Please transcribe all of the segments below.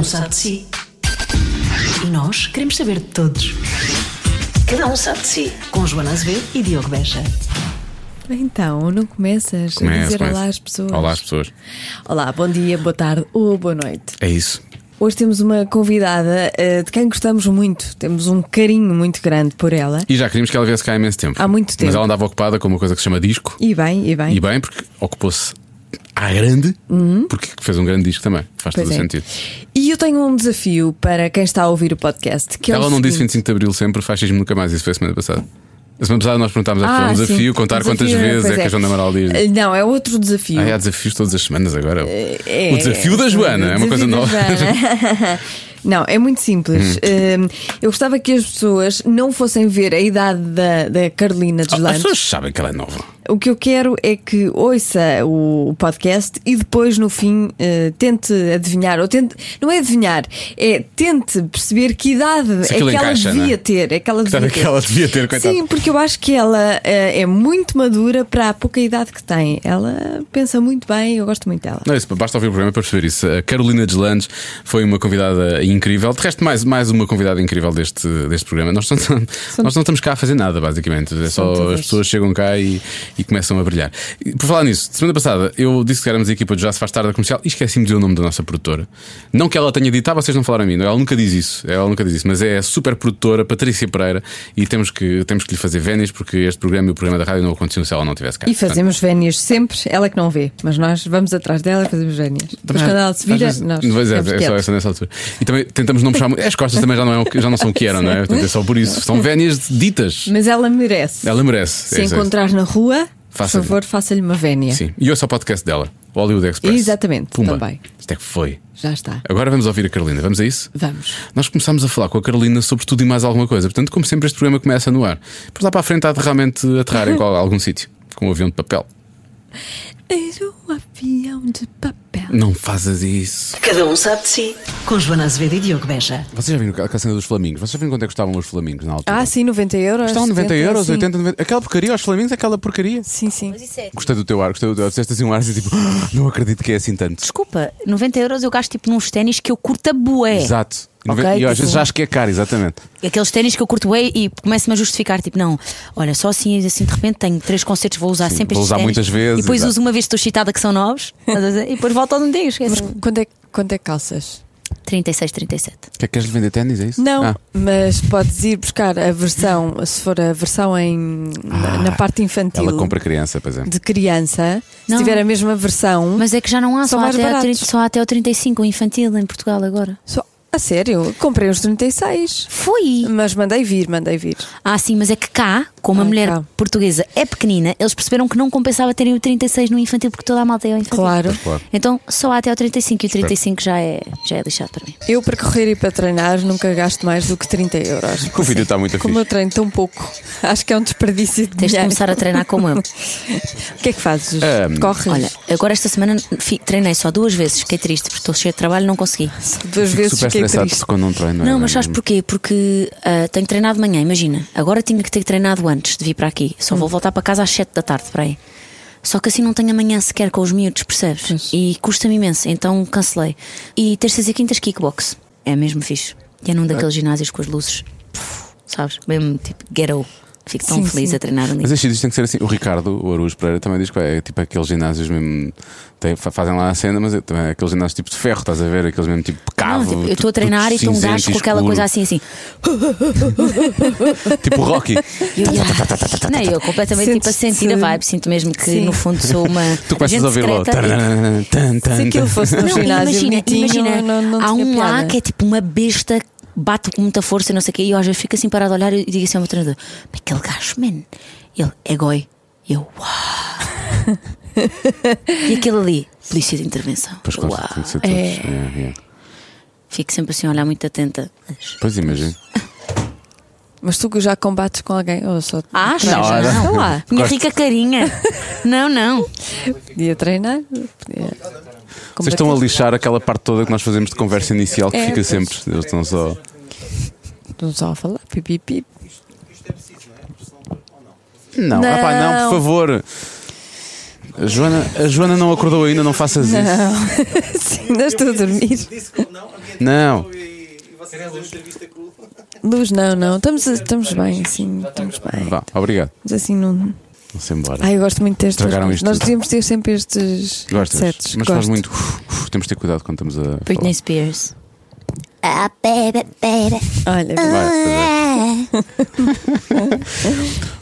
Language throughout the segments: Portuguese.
um sabe de si. E nós queremos saber de todos. Cada um sabe de si. Com Joana Azevedo e Diogo Beja. Então, não começas a Começa, dizer começa. olá às pessoas? Olá às pessoas. Olá, bom dia, boa tarde ou boa noite. É isso. Hoje temos uma convidada eh, de quem gostamos muito, temos um carinho muito grande por ela. E já queríamos que ela viesse cá há imenso tempo. Há muito tempo. Mas ela andava ocupada com uma coisa que se chama disco. E bem, e bem. E bem, porque ocupou-se à grande, porque fez um grande disco também. Faz Uhum. Pois todo o é. sentido. E eu tenho um desafio para quem está a ouvir o podcast. Que é ela o não disse seguinte. 25 de Abril sempre, fascismo nunca mais. Isso foi a semana passada. A semana passada nós perguntámos a pessoa Ah, um desafio, contar quantas Desafio, vezes pois é que a Joana Amaral diz. Eh, Não, é outro desafio. Ah, há desafios todas as semanas agora. É, o desafio da Joana é uma coisa nova. Não, é muito simples. Hum. Hum, eu gostava que as pessoas não fossem ver a idade da, da Carolina Ah, As Deslandes. pessoas sabem que ela é nova. O que eu quero é que ouça o podcast e depois, no fim, eh, tente adivinhar, ou tente, não é adivinhar, é tente perceber que idade é que ela encaixa, devia é? ter. É que ela devia é que ela devia ter, coitada. Sim, porque eu acho que ela eh, é muito madura para a pouca idade que tem. Ela pensa muito bem, eu gosto muito dela. Não, isso, basta ouvir o programa para perceber isso. A Carolina Deslandes foi uma convidada incrível. De resto, mais, mais uma convidada incrível deste, deste programa. Nós não, nós não estamos cá a fazer nada, basicamente. É só as pessoas chegam cá e, e começam a brilhar. Por falar nisso, semana passada eu disse que éramos a equipa de Já Se Faz Tarde da Comercial e esqueci-me de dizer o nome da nossa produtora. Não que ela tenha dito, ah, vocês não falaram a mim. Não, Ela nunca diz isso. Ela nunca diz isso. Mas é a super produtora Patrícia Pereira e temos que, temos que lhe fazer vénias porque este programa e o programa da rádio não aconteciam se ela não estivesse cá. E fazemos vénias sempre, ela que não vê, mas nós vamos atrás dela e fazemos vénias. Depois, quando ela se vira, vezes- nós. Pois é, é só essa nessa altura. E também tentamos não puxar muito. As costas também já não, é, o que- já não são o que eram, não é? Portanto, é só por isso. São vénias ditas. Mas ela merece. Ela merece. Se É é encontrar na rua, Faça-lhe. por favor, faça-lhe uma vénia. Sim. E ouça o podcast dela, o Hollywood Express. Exatamente, Pumba. também. Isto é que foi. Já está. Agora vamos ouvir a Carolina. Vamos a isso? Vamos. Nós começámos a falar com a Carolina sobre tudo e mais alguma coisa. Portanto, como sempre, este programa começa no ar. Por lá para a frente há de realmente aterrar em algum sítio, com um avião de papel. Era um avião de papel. Não fazes isso. Cada um sabe de si. Com Joana Azevedo e Diogo Beja. Vocês já viram a cena dos flamingos? Vocês já viram quanto é que custavam os flamingos na altura? Ah, sim, 90 euros. Estavam 90 70, euros, sim. 80, 90. Aquela porcaria, os flamingos, aquela porcaria. Sim, sim. Gostei do teu ar, gostei do teu ar. Fizeste assim um ar assim tipo, "Ah, não acredito que é assim tanto. Desculpa, 90 euros eu gasto tipo nos ténis que eu curto a bué. Exato. E Ok, e às tipo- vezes já acho que é caro, exatamente. Aqueles ténis que eu curto bué e começo-me a justificar, tipo, não, olha, só assim, assim de repente tenho três concertos, vou usar Sim, sempre vou estes usar ténis. muitas vezes, E depois exato. uso uma vez, estou excitada que são novos, e depois volto aos antigos. Mas quanto é, quanto é calças? 36, 37. Que é que queres lhe vender ténis? É isso? Não, Ah, mas podes ir buscar a versão, se for a versão em, na, na parte infantil ela compra criança, pois é. de criança, se Não. tiver a mesma versão. Mas é que já não há, só até ao baratos. 30, só há até ao 35, o infantil em Portugal agora. Só, a sério, comprei os 36. Foi! Mas mandei vir, mandei vir. Ah, sim, mas é que cá, como a Ah, mulher cá. portuguesa é pequenina, eles perceberam que não compensava terem o 36 no infantil porque toda a malta é o infantil. Claro. Claro. Então só há até ao 35 e o 35 já é, já é lixado para mim. Eu para correr e para treinar nunca gasto mais do que 30 euros. O vídeo está muito Como fixe. eu treino tão pouco, acho que é um desperdício de Tens de começar a treinar como eu. O que é que fazes? Ahm, Corres? Olha, agora esta semana treinei só duas vezes, fiquei triste porque estou cheio de trabalho não consegui. duas vezes fiquei estressado triste. quando não treino. Não, é? mas sabes porquê? Porque ah, tenho treinado de manhã, imagina. Agora tinha que ter treinado antes de vir para aqui. Só vou voltar para casa às 7 da tarde, para aí. Só que assim não tenho amanhã sequer com os miúdos, percebes? E custa-me imenso, então cancelei. E terças e quintas kickbox. É mesmo fixe. E é num daqueles ginásios com as luzes, puf, sabes? Mesmo tipo ghetto. Fico tão Sim, feliz sim. a treinar ali. Mas este isto tem que ser assim. O Ricardo, o Arujo Pereira, também diz que é tipo aqueles ginásios mesmo. tem- fa- fazem lá a cena, mas é, também é aqueles ginásios tipo de ferro, estás a ver? Aqueles mesmo tipo Não, cavo. tipo, eu estou a treinar e estou um gajo com aquela coisa assim assim. Tipo Rocky. Eu. Não, eu completamente tipo a sentir a vibe, sinto mesmo que Sim. no fundo sou uma. Tu começas a ouvir logo. secreta Tan, tan, Se aquilo tan. fosse no Não, ginásio imagina, imagina há um lá que é tipo uma besta bate com muita força e não sei o quê, e eu às vezes fico assim parado a olhar e digo assim ao meu treinador: "Mas aquele gajo, man, ele é goi. Eu, uau! e aquele ali, polícia de intervenção. Pois claro, uau! tem que ser todos. É, é. Fico sempre assim a olhar muito atenta. Pois imagino. Mas tu que já combates com alguém, ou só Acho? Não. Então lá, Minha rica carinha. Não, não. podia treinar. Podia Vocês estão a lixar aquela parte toda que nós fazemos de conversa inicial que É, fica pois. sempre. Eles estão só. Não só a falar, pipi, pipi. Não, Não. rapaz, não, por favor. A Joana, a Joana não acordou ainda, não faças isso. Não. Sim, ainda estou a dormir. Disse que não, Não. Luz, não, não. Estamos, estamos bem, assim. Estamos bem. Vá, obrigado. Mas assim não. Vamos embora. Ai, eu gosto muito destes. Isto Nós tudo. devíamos ter sempre estes Gostas? sets. Mas faz Gosto. muito. uf, uf, temos de ter cuidado quando estamos a. Britney Spears. Ah, baby, baby. Olha, Vai,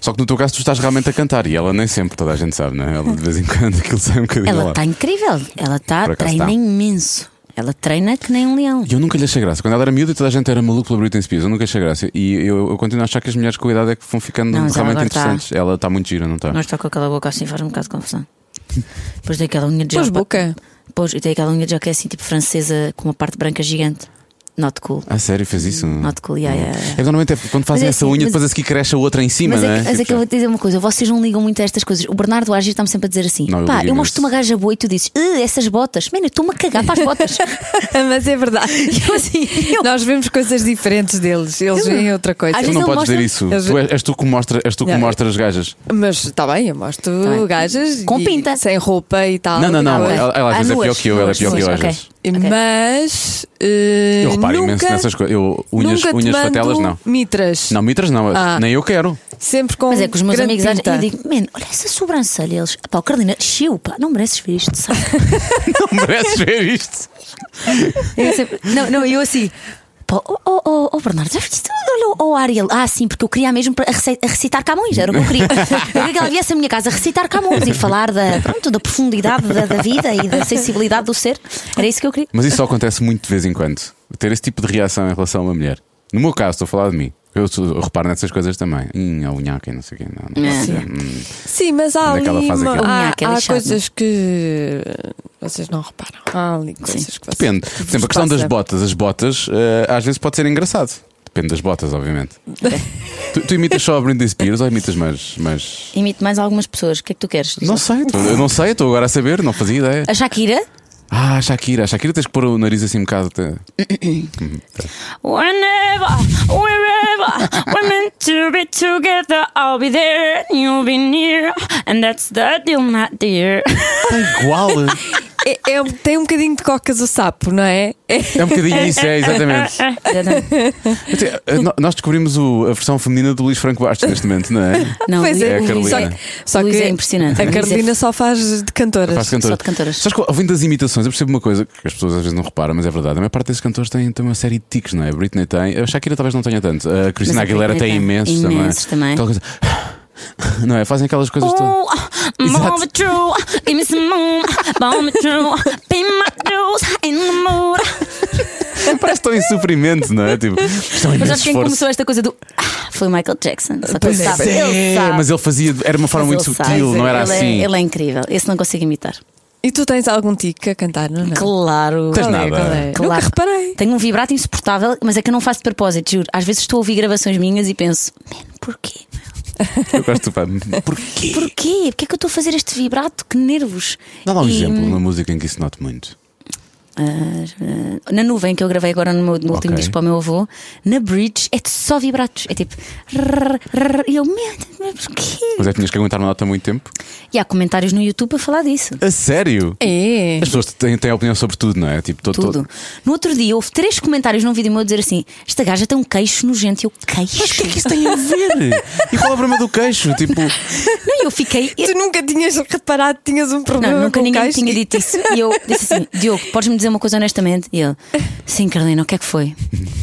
Só que no teu caso tu estás realmente a cantar e ela nem sempre, toda a gente sabe, não é? Ela de vez em quando aquilo sai um bocadinho Ela está incrível. Ela está, treina tá. imenso. Ela treina que nem um leão. E eu nunca lhe achei graça. Quando ela era miúda, toda a gente era maluco pela Britney Spears. Eu nunca achei graça. E eu, eu continuo a achar que as mulheres com a idade é que vão ficando Não, realmente tá. interessantes. Ela está muito gira, não está? Nós está com aquela boca assim, faz um bocado de confusão. Depois tem aquela unha de joca. boca. Pois, e tem aquela unha de joca assim, tipo francesa, com uma parte branca gigante. Not cool. Ah, sério, fez isso? Not cool, yeah, yeah, É que normalmente é quando fazem Mas é essa assim, unha, depois a seguir cresce a outra em cima, Mas não é, é? que- mas é Tipo, que eu vou te dizer uma coisa, vocês não ligam muito a estas coisas. O Bernardo Agir está-me sempre a dizer assim: Não, eu pá, eu imenso. mostro uma gaja boa e tu dizes, "Ah, essas botas, mano, eu estou-me a cagar para as botas. Mas é verdade. eu assim, eu- Nós vemos coisas diferentes deles. Eles Eu- veem outra coisa. Às Tu vezes não podes mostra- dizer isso. Eles- Tu és, és tu que mostras, és tu que Não. mostras gajas. Mas está bem, eu mostro Tá bem. gajas Com e pinta. sem roupa e tal. Não, não, não. Depois- Ela, ela às vezes é pior que eu, ela é pior que eu às ok. Vezes. Mas eh, Eu reparo nunca, imenso nessas coisas. Eu, unhas, nunca te unhas mando patelas, não. Mitras. Não, mitras não, Ah. nem eu quero. Sempre com Mas é que os meus amigos tinta. eu digo, man, olha essa sobrancelha. Eles, pá, o Carolina, chiu, pá, não mereces ver isto, sabe? Não mereces ver isto. Eu sempre- não, não, eu assim. Pá, oh, oh, oh, oh, Bernardo, já viste? Ariel. Ah, sim, porque eu queria mesmo a recitar Camões, era o que eu queria. Eu queria que ela viesse à minha casa a recitar Camões e falar da, pronto, da profundidade da, da vida e da sensibilidade do ser. Era isso que eu queria. Mas isso só acontece muito de vez em quando. Ter esse tipo de reação em relação a uma mulher. No meu caso, estou a falar de mim. Eu, reparo nessas coisas também. Hum, a unhaca e não sei o quê. Não, não É. ser. Hum. Sim, mas há ali uma- há, Unha, aquela há lixada. coisas que vocês não reparam. Há ali coisas que vocês Depende. que Por exemplo, a questão das botas. As botas eh, às vezes pode ser engraçado. Depende das botas, obviamente. tu, tu imitas só a Britney Spears ou imitas mais. mais... Imito mais algumas pessoas. O que é que tu queres? Diz Não sei, tô- eu não sei, estou agora a saber, não fazia ideia. A Shakira? Ah, Shakira, a Shakira tens que pôr o nariz assim um bocado. até- Whenever, wherever we're meant to be together, I'll be there, you'll be near, and that's the deal, my dear. Está igual. É, é tem um bocadinho de cocas o sapo, não é? É- É um bocadinho isso, é, exatamente. Nós descobrimos o- a versão feminina do Luís Franco Bastos neste momento, não é? Não, Pois o é, a Luís Carolina. é, Só que é impressionante. A é Carolina só faz de cantoras. Faz cantora. Só de cantoras. Sabes que, ouvindo as imitações, eu percebo uma coisa que as pessoas às vezes não reparam, mas é verdade. A maior parte desses cantores têm, têm uma série de tiques, não é? A Britney tem, a Shakira talvez não tenha tanto. A Cristina a Aguilera tem tem imensos, imensos também. Coisa. Não é? Fazem aquelas coisas todas. Oh, Exato. mama true, give me some moon, bomb true, pay my dues in the mood. Parece tão em sofrimento, não é? Tipo, isto é Mas acho que quem começou esta coisa do. Ah, foi o Michael Jackson. Só que ele sabe. é, Ele sabe. mas ele fazia, era uma forma Mas muito ele sutil, sabe. não era ele assim. É, ele é incrível. Esse não consigo imitar. E tu tens algum tique a cantar, não? não? Claro. Tens Qual é, nada. qual é? Claro. Nunca reparei. Tenho um vibrato insuportável, mas é que eu não faço de propósito, juro. Às vezes estou a ouvir gravações minhas e penso, man, porquê? Eu gosto, pá, porquê? Porquê? Porquê é que eu estou a fazer este vibrato? Que nervos! Dá lá um E, exemplo, uma música em que isso note muito. Ah, na nuvem que eu gravei agora no, meu, no último Ok. disco para o meu avô, na bridge é só vibratos. É tipo. rrr, rrr, E eu, meu, mas porquê? Mas é que tinhas que aguentar uma nota muito tempo. E há comentários no YouTube a falar disso. A sério? É. As pessoas têm, têm opinião sobre tudo, não é? Tipo, todo, Tudo. todo- No outro dia houve três comentários num vídeo meu a dizer assim: Esta gaja tem um queixo nojento. E eu, queixo? Mas o que é que isso tem a ver? E qual é o problema do queixo? Tipo, Não, eu fiquei. Tu nunca tinhas reparado que tinhas um problema Não, nunca com o ninguém queixo? tinha dito isso. E eu disse assim: Diogo, podes-me dizer uma coisa honestamente? E ele: Sim, Carolina, o que é que foi?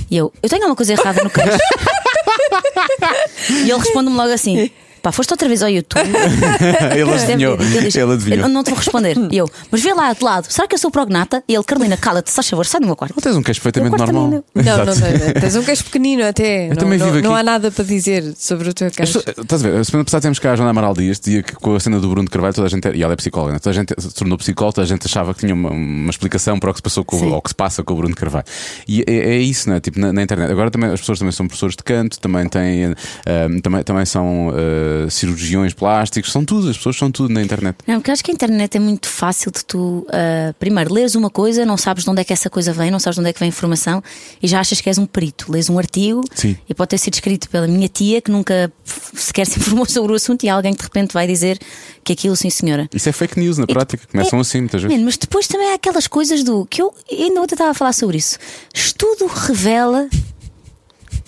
E eu: Eu tenho alguma coisa errada no queixo. e ele responde-me logo assim: Pá, foste outra vez ao YouTube. ele adivinhou. Ele diz, Ele adivinhou. Eu não te vou responder. E eu: Mas vê lá de lado, será que eu sou prognata? E ele: Carolina, cala-te, se faz favor, sai do meu quarto. Não tens um queixo perfeitamente Eu normal. também Não, não Exato. tens. Tens um queixo pequenino até. não, também não, vivo não aqui. há nada para dizer sobre o teu queixo. Estás a ver? A semana passada temos cá a Joana Amaral Dias, dizia que com a cena do Bruno de Carvalho, toda a gente, e ela é psicóloga, né? toda a gente se tornou psicóloga, toda a gente achava que tinha uma, uma explicação para o que se passou com, Sim. ou o que se passa com o Bruno de Carvalho. E é, é isso, não é? Tipo, na, na internet. Agora também as pessoas também são professores de canto, também têm, eh, também, também são, eh, uh, cirurgiões plásticos, são tudo, as pessoas são tudo na internet. Não, porque acho que a internet é muito fácil de tu, ah, primeiro, leres uma coisa, não sabes de onde é que essa coisa vem, não sabes de onde é que vem a informação e já achas que és um perito. Lês um artigo Sim. e pode ter sido escrito pela minha tia que nunca sequer se informou sobre o assunto e alguém de repente vai dizer que aquilo, sim senhora. Isso é fake news na prática, começam É- assim muitas vezes. Mas depois também há aquelas coisas do que eu ainda ontem estava a falar sobre isso. Estudo revela.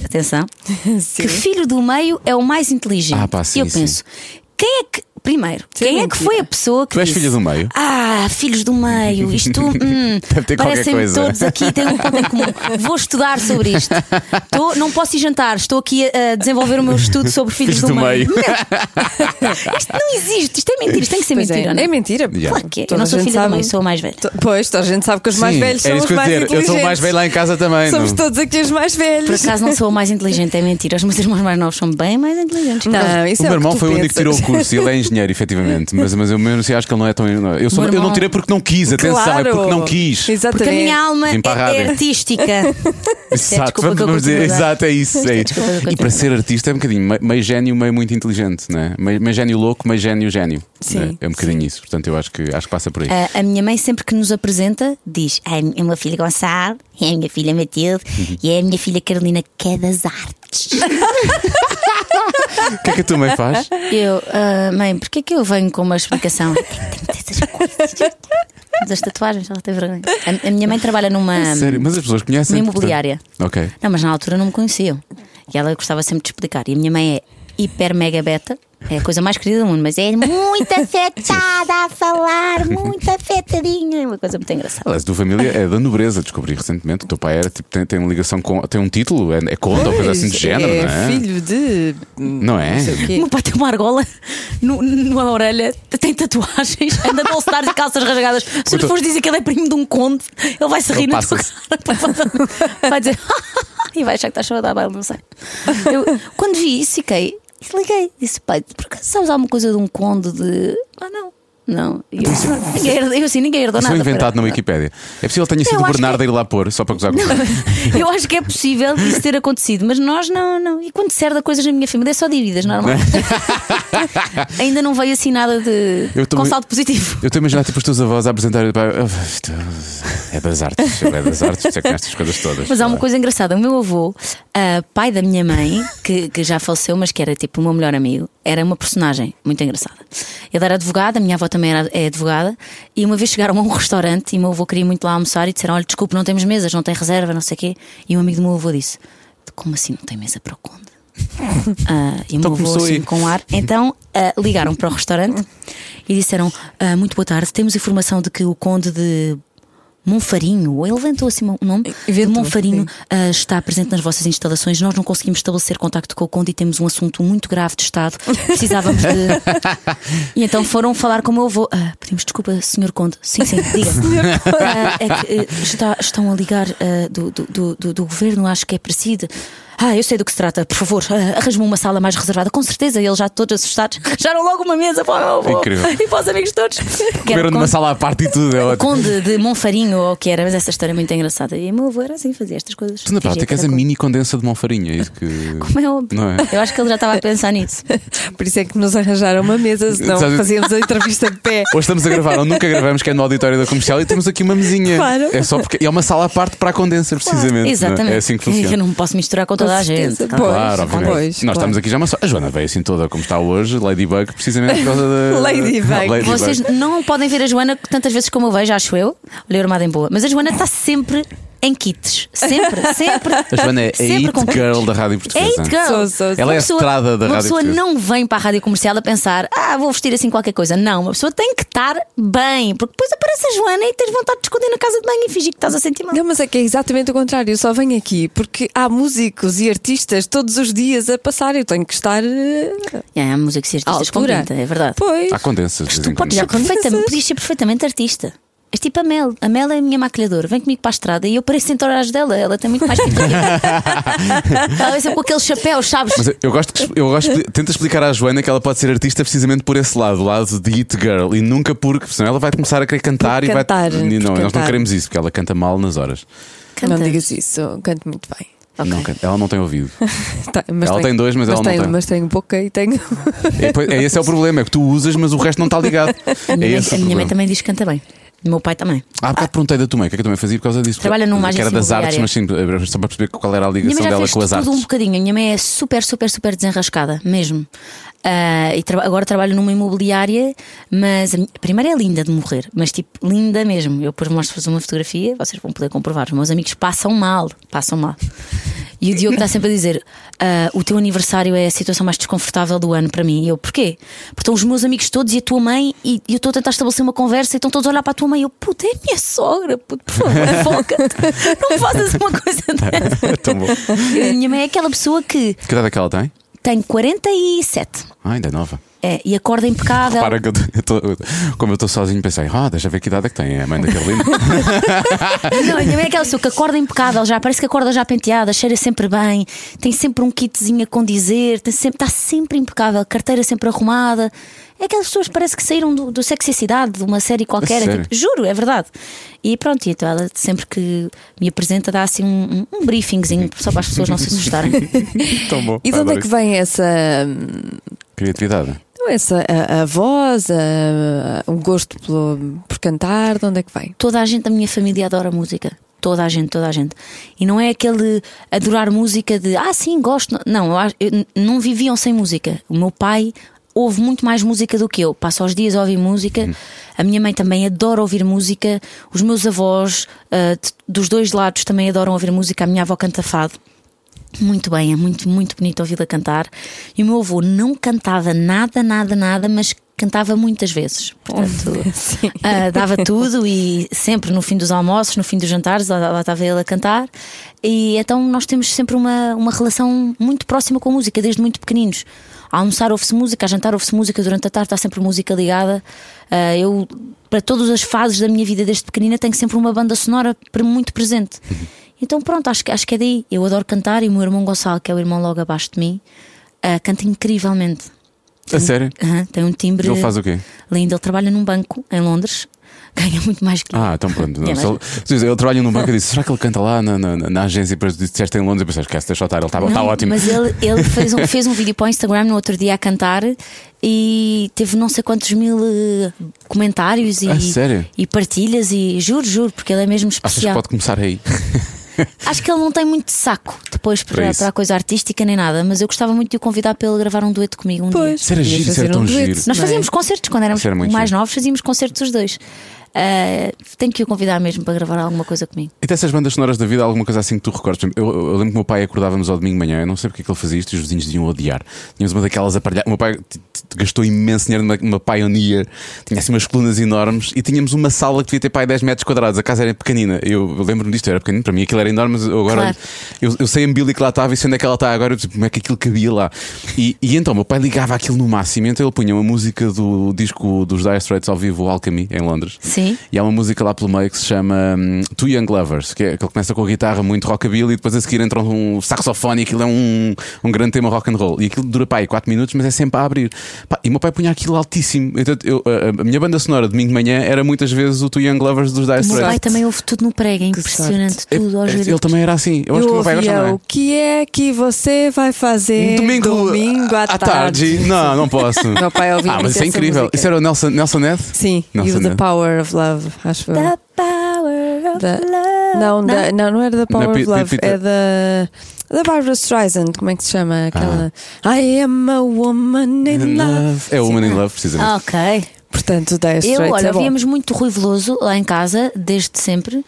Atenção, que filho do meio é o mais inteligente. Ah, pá, sim, e eu sim. penso, quem é que. Primeiro, é quem é que foi a pessoa que. Tu és disse, filha do meio? Ah, filhos do meio, isto hum, Deve ter qualquer parecem coisa. todos aqui, têm um ponto em comum. Vou estudar sobre isto. Estou, não posso ir jantar, estou aqui a, a desenvolver o meu estudo sobre filhos, Filhos do meio. Não, isto não existe, isto é mentira, isto tem que ser Pois mentira. é, não é mentira. Yeah. Claro que é. Eu não sou filha do meio, sou a mais velha. Pois, toda a gente sabe que os mais Sim, velhos é são os eu mais dizer. Eu inteligentes. sou o mais velho lá em casa também. Somos não- todos aqui os mais Por velhos. acaso não sou a mais inteligente, é mentira. Os meus irmãos mais novos são bem mais inteligentes. Não, isso o é meu o irmão foi o único que tirou o curso e ele é engenheiro, efetivamente. Mas, mas eu mesmo assim acho que ele não é tão. Eu, sou, meu eu não tirei porque não quis, atenção, Claro. é porque não quis. Exatamente. Porque a minha alma a é, é artística. Exato, eu vamos dizer, a exato, é isso. É eu E para a ser artista é um bocadinho meio, meio gênio, meio muito inteligente, né? meio, meio gênio louco, meio gênio gênio. Sim, né? É um bocadinho isso. Portanto, eu acho que, acho que passa por aí. A, a minha mãe, sempre que nos apresenta, diz: É o meu filho Gonçalo, é a minha filha Matilde Uhum. e é a minha filha Carolina, que é das artes. O que é que a tua mãe faz? Eu, "Ah, mãe, porquê que eu venho com uma explicação? Que ter essas coisas. Das tatuagens, ela tem vergonha. A, a minha mãe trabalha numa. Sério, mas as pessoas conhecem. Uma imobiliária. portanto. Ok. Não, mas na altura não me conheciam. E ela gostava sempre de explicar. E a minha mãe é hiper mega beta. É a coisa mais querida do mundo, mas é muito afetada a falar, muito afetadinha. É uma coisa muito engraçada. Aliás, tua família é da nobreza, descobri recentemente. O teu pai era, tipo, tem, tem uma ligação com. tem um título, é, é conta ou coisa assim de género, é não é? filho de. Não é? Não meu pai tem uma argola no, numa orelha, tem tatuagens, anda de all-stars e calças rasgadas. Se lhe fores dizer que ele é primo de um conde, ele vai se rir Ele na tua cara. Vai dizer e vai achar que estás a dar baile, não sei. Eu, quando vi isso, fiquei, liguei, disse, pai, por acaso sabes alguma coisa de um conde de. Ah, não. Não, eu, ninguém herdou, eu assim, ninguém herdou Isso nada. foi inventado para- na Wikipédia. É possível que tenha sido o Bernardo que- a ir lá pôr, só para gozar com Eu acho que é possível isso ter acontecido, mas nós não, não. E quando se herda coisas na minha família é só dívidas, normal. Ainda não veio assim nada de Eu com saldo positivo. Eu estou a imaginar tipo os teus avós a apresentarem. pá, "Ah, isto É das artes, é das artes, é com estas coisas todas. Mas há uma coisa engraçada: o meu avô, ah, pai da minha mãe, que, que já faleceu, mas que era tipo o meu melhor amigo, era uma personagem muito engraçada. Ele era advogado, a minha avó também era, é advogada, e uma vez chegaram a um restaurante e o meu avô queria muito lá almoçar e disseram: Olha, desculpe, não temos mesas, não tem reserva, não sei o quê. E um amigo do meu avô disse: Como assim não tem mesa para o conde? Ah, e o Então meu avô começou assim com ar. Então ah, ligaram para o restaurante e disseram: ah, Muito boa tarde, temos informação de que o conde de. Monfarinho, ele levantou assim um nome. Inventou, Monfarinho ah, está presente nas vossas instalações. Nós não conseguimos estabelecer contacto com o Conde e temos um assunto muito grave de Estado. Precisávamos de. e então foram falar com o meu avô. Ah, pedimos desculpa, Senhor Conde. Sim, sim, diga. Ah, é que está- estão a ligar do, do, do, do- governo, acho que é parecido. Ah, eu sei do que se trata, por favor, ah, arranje-me uma sala mais reservada. Com certeza, eles já todos assustados. Arranjaram logo uma mesa para o meu avô Incrível. e para os amigos todos. Comeram numa sala à parte e tudo. É. Conde de Monfarinho ou o que era, mas essa história é muito engraçada. E o meu avô era assim, fazia estas coisas. Tu na prática que és a mini condensa de Monfarinha, é isso que. Como é óbvio. Não é? Eu acho que ele já estava a pensar nisso. Por isso é que nos arranjaram uma mesa, senão Sabe- fazíamos a entrevista de pé. Hoje estamos a gravar, ou nunca gravamos, que é no auditório da comercial, e temos aqui uma mesinha. Claro. É só porque é uma sala à parte para a condensa, precisamente. não é? Exatamente. É assim que Eu funciona. não me posso misturar com toda Com a gente. Pois, Claro, obviamente. pois, Nós claro. estamos aqui já uma só. A Joana veio assim toda como está hoje, Ladybug, precisamente por causa da. Ladybug. Vocês não podem ver a Joana tantas vezes como eu vejo, acho eu. Olhei armada em boa. Mas a Joana está sempre em kits. Sempre, sempre. A Joana é a It com kits. Girl da Rádio É Portuguesa. It Girl. Sou, sou, sou. Ela é a Uma pessoa- estrada da Uma Rádio pessoa Portuguesa. não vem para a rádio comercial a pensar, ah, vou vestir assim qualquer coisa. Não, uma pessoa tem que estar bem, porque depois aparece a Joana e tens vontade de esconder na casa de banho e fingir que estás a sentir mal. Não, mas é que é exatamente o contrário. Eu só venho aqui porque há músicos e artistas todos os dias a passar. Eu tenho que estar É, há músicos e artistas com pinta, é verdade. Pois. Há condensas. Tu podes ser perfeitamente, podias ser perfeitamente artista. És tipo a Mel. A Mel é a minha maquilhadora. Vem comigo para a estrada e eu pareço em horários dela. Ela tem muito mais. Ela vem sempre com aquele chapéu, sabes? Mas eu gosto que eu gosto de, tento explicar à Joana que ela pode ser artista precisamente por esse lado, o lado de It Girl, e nunca porque, senão ela vai começar a querer cantar Por e cantar, vai. E não, nós não cantar. queremos isso, porque ela canta mal nas horas. Não Canta. digas isso, eu canto muito bem. Ok. Não. Ela não tem ouvido. Tá, mas Ela tem dois, mas ela não tenho, tem. Mas tenho boca e tenho. É, é, esse é o problema, é que tu usas, mas o resto não está ligado. A É minha, mãe, esse o a minha mãe também diz que canta bem. O meu pai também. Há bocado perguntei da tua mãe, o que é que mãe fazia por causa disso? Trabalha numa Que era agência das artes, mas sim, só para perceber qual era a ligação dela com as tudo artes. um bocadinho. A minha mãe é super, super, super desenrascada, mesmo. Ah, e tra- agora trabalho numa imobiliária, mas a, minha- a primeira é linda de morrer, mas tipo, linda mesmo. Eu depois mostro-vos uma fotografia, vocês vão poder comprovar. Os meus amigos passam mal, passam mal. E o Diogo está sempre a dizer: ah, o teu aniversário é a situação mais desconfortável do ano para mim. E eu, porquê? Porque estão os meus amigos todos e a tua mãe, e, e eu estou a tentar estabelecer uma conversa e estão todos a olhar para a tua mãe. E eu, puta, é a minha sogra, puto, por favor, foca-te. Não faças uma coisa dessa. Tão bom. A minha mãe é aquela pessoa que Que idade é que ela tem? tem 47 Ah, ainda é nova. É, e acorda impecável. Para que eu, eu tô- como eu estou sozinho, pensei, ah, deixa ver que idade é que tem. É a mãe da Carolina. Não, é aquela pessoa que acorda impecável, já parece que acorda já penteada, cheira sempre bem, tem sempre um kitzinho a condizer, tem sempre, está sempre impecável, carteira sempre arrumada. É aquelas pessoas que parece que saíram do, do Sexy Cidade, de uma série qualquer. É tipo, juro, é verdade. E pronto, e então ela sempre que me apresenta dá assim um, um, um briefingzinho só para as pessoas não se assustarem. Tão bom. E de onde é que vem essa. Criatividade. Essa a, a voz, a, o gosto pelo, por cantar? De onde é que vem? toda a gente da minha família adora música. Toda a gente, toda a gente. E não é aquele adorar música de ah, sim, gosto. Não, eu, eu- não viviam sem música. O meu pai ouve muito mais música do que eu. Passa os dias a ouvir música. A minha mãe também adora ouvir música. Os meus avós, de- dos dois lados, também adoram ouvir música. A minha avó canta fado. Muito bem, é muito, muito bonito ouvi-la cantar. E o meu avô não cantava nada, nada, nada, mas cantava muitas vezes. Portanto, ah, dava tudo e sempre no fim dos almoços, no fim dos jantares, lá, lá estava ele a cantar. E então nós temos sempre uma, uma relação muito próxima com a música, desde muito pequeninos. A almoçar ouve-se música, a jantar ouve-se música, durante a tarde está sempre música ligada. Ah, eu, para todas as fases da minha vida desde pequenina, tenho sempre uma banda sonora muito presente. Então pronto, acho, que- acho que é daí. Eu adoro cantar e o meu irmão Gonçalo, que é o irmão logo abaixo de mim, ah, canta incrivelmente. A sério? Aham, tem um timbre Ele faz o quê? lindo. Ele trabalha num banco em Londres, ganha muito mais que. Ah, então pronto. Não, É, ele, ele trabalha num banco e disse: será que ele canta lá na, na, na agência e depois disseste em Londres? Eu pensei: esquece, deixa eu estar, ele está Não, está ótimo. Mas ele, ele fez, um, fez um vídeo para o Instagram no outro dia a cantar e teve não sei quantos mil eh, comentários e, A sério? e partilhas e juro, juro, porque ele é mesmo Achas que especial. pode começar aí? Acho que ele não tem muito saco depois Para para, a coisa artística nem nada, mas eu gostava muito de o convidar para ele gravar um dueto comigo um dia. Isso era giro, isso era tão um dueto, giro. Nós é? fazíamos concertos quando éramos mais giro. novos, fazíamos concertos os dois. Ah, tenho que o convidar mesmo para gravar alguma coisa comigo. E dessas bandas sonoras da vida, alguma coisa assim que tu recordes? Eu, eu lembro que o meu pai acordávamos ao domingo de manhã, eu não sei porque é que ele fazia isto e os vizinhos deviam odiar. Tínhamos uma daquelas aparelhadas. O meu pai gastou imenso dinheiro numa, numa Pioneer, tinha assim umas colunas enormes e tínhamos uma sala que devia ter pai 10 metros quadrados. A casa era pequenina. Eu, eu lembro-me disto, era pequenino, para mim aquilo era enorme, mas eu agora Claro. eu, eu sei a mobília que lá estava e sei onde é que ela está agora, eu disse, como é que aquilo cabia lá? E, e então, o meu pai ligava aquilo no máximo, então ele punha uma música do disco dos Dire Straits ao vivo, o Alchemy, em Londres. Sim. E há uma música lá pelo meio que se chama hum, Two Young Lovers, que, é, que ele começa com a guitarra muito rockabilly e depois a seguir entra um saxofone e aquilo é um, um grande tema rock and roll. E aquilo dura pá, aí 4 minutos, mas é sempre a abrir. Pá, e o meu pai punha aquilo altíssimo. Então, eu- a, a minha banda sonora de domingo de manhã era muitas vezes o Two Young Lovers dos Dire O meu pai também ouve tudo no prego, é impressionante, É- tudo aos é-. Ele também era assim. Eu, acho que o meu pai gosta também. o que é que você vai fazer Domingo, domingo à, tarde. Não, não posso. Meu pai ouvia ah, mas isso é incrível. música. Isso era o Nelson, Nelson Ned? Sim, e Nelson o The. Power of Love, acho eu. The power of Da- love. Não, da- não, não era da Power Não, of Love, é da. Da Barbara Streisand, como é que se chama? Aquela. I am a woman in love. É o Woman in Love, precisamente. Ah, ok. Portanto, Dire Eu, Straits olha, é bom. ouvíamos muito Rui Veloso lá em casa, desde sempre.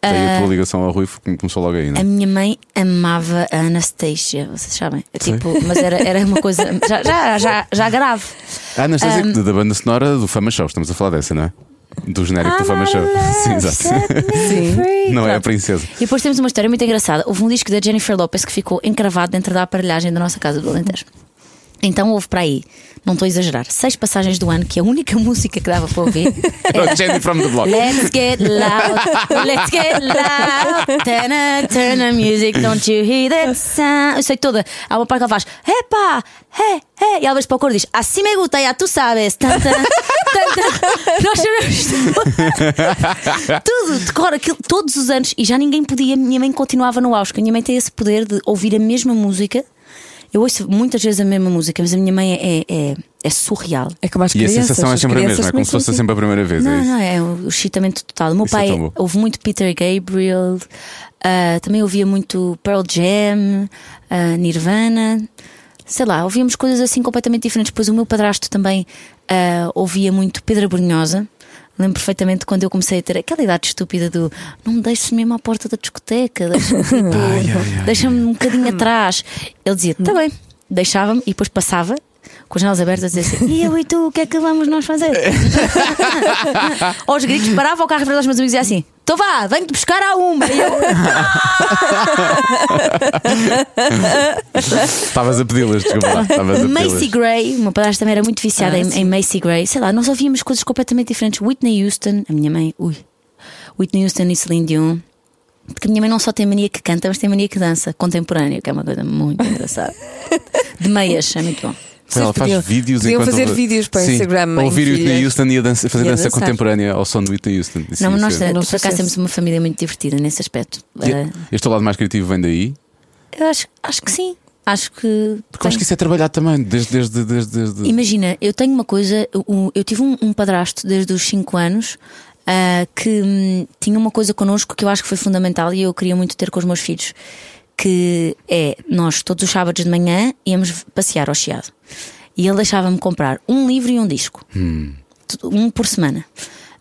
Tem a Ah, tua ligação ao Rui, começou logo aí, não é? a minha mãe amava a Anastasia, vocês sabem? Tipo, mas era, era uma coisa já, já, já, já grave. A Anastasia, Um, da banda sonora do Fama Show, estamos a falar dessa, não é? Do genérico do Fama Show. Sim, exato. Sim. Não é a princesa. E depois temos uma história muito engraçada. Houve um disco da Jennifer Lopez que ficou encravado dentro da aparelhagem da nossa casa do Alentejo. Então houve para aí, não estou a exagerar, seis passagens do ano, que é a única música que dava para ouvir. Era Jenny from the Block. Let's get loud, let's get loud. Turn turn the music, don't you hear that sound? Eu sei toda. Há uma parte que ela faz, epa, é, é. E ela vez para o coro diz, assim me gusta, já tu sabes. Tan, tan. tanta. Nós sabemos tudo. tudo, decora aquilo todos os anos e já ninguém podia. Minha mãe continuava no auge. A minha mãe tem esse poder de ouvir a mesma música. Eu ouço muitas vezes a mesma música, mas a minha mãe é, é, é surreal. É como as E a crianças. sensação é sempre a mesma, é como se fosse assim. sempre a primeira vez. é Não, isso? não, é o excitamento total. O meu Isso é pai bom. ouve muito Peter Gabriel, ah, também ouvia muito Pearl Jam, ah, Nirvana, sei lá, ouvíamos coisas assim completamente diferentes. Depois o meu padrasto também ah, ouvia muito Pedro Brunhosa. Lembro perfeitamente quando eu comecei a ter aquela idade estúpida do não me deixes mesmo à porta da discoteca, deixa-me deixa-me um bocadinho atrás. Ele dizia, tá bem, deixava-me e depois passava com as janelas abertas a dizer assim: E eu e tu, o que é que vamos nós fazer? Aos gritos, parava o carro frente aos meus amigos e dizia assim: Então vá, venho-te buscar à uma. E eu, Estavas a pedi-las, desculpa lá. Macy. Gray, o meu padrasto também era muito viciado Ah, em, em Macy Gray. Sei lá, nós ouvíamos coisas completamente diferentes. Whitney Houston, a minha mãe, ui, Whitney Houston e Celine Dion. Porque a minha mãe não só tem mania que canta, mas tem mania que dança contemporânea, que é uma coisa muito engraçada. De meias, é muito bom. Ela faz podiam- vídeos podiam enquanto fazer vídeos para o Instagram, Ouvir Whitney. Houston e a dança, fazer E a dança dançar. contemporânea ao som de Whitney Houston. Isso não, mas nós, não por acaso, temos uma família muito divertida nesse aspecto. E- Eh, Este lado mais criativo vem daí? eu acho, acho que sim. Acho que. Porque eu acho que isso é trabalhado também, desde. desde, desde, desde... Imagina, eu tenho uma coisa, eu, eu tive um, um padrasto desde os 5 anos ah, que hum, tinha uma coisa connosco que eu acho que foi fundamental e eu queria muito ter com os meus filhos. Que é, nós todos os sábados de manhã íamos passear ao Chiado. E ele deixava-me comprar um livro e um disco, um por semana.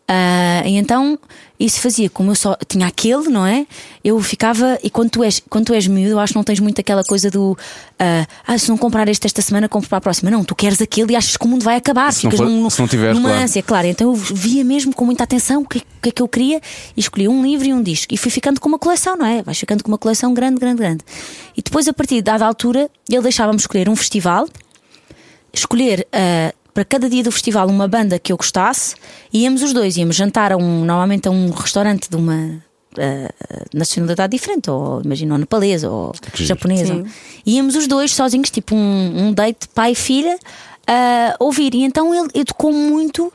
Ah, e então isso fazia como eu só tinha aquele, não é? Eu ficava, e quando tu és, quando tu és miúdo, eu acho que não tens muito aquela coisa do ah, ah, se não comprar este esta semana, compro para a próxima. Não, tu queres aquele e achas que o mundo vai acabar. Se não Ficas for- num, se não tiveres, numa claro. ânsia, claro. Então eu via mesmo com muita atenção o que, que é que eu queria e escolhi um livro e um disco. E fui ficando com uma coleção, não é? Vais ficando com uma coleção grande, grande, grande. E depois, a partir de dada altura, ele deixava-me escolher um festival escolher ah, para cada dia do festival uma banda que eu gostasse e íamos os dois, íamos jantar a um, normalmente a um restaurante de uma ah, nacionalidade diferente, ou imagina, ou nepalesa ou giro. japonesa. Sim. Íamos os dois sozinhos, tipo um, um date pai e filha, a ouvir. E então ele educou muito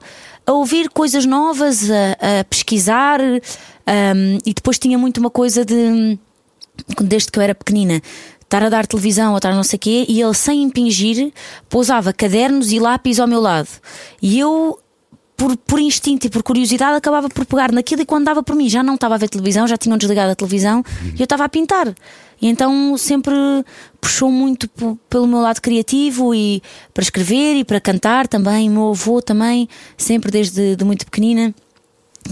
a ouvir coisas novas, a, a pesquisar, ahm, e depois tinha muito uma coisa de desde que eu era pequenina, estar a dar televisão ou estar não sei o quê, e ele, sem impingir, pousava cadernos e lápis ao meu lado. E eu, por, por instinto e por curiosidade, acabava por pegar naquilo e quando dava por mim já não estava a ver televisão, já tinham desligado a televisão e eu estava a pintar. E então sempre puxou muito pelo meu lado criativo e para escrever e para cantar também. O meu avô também, sempre desde de muito pequenina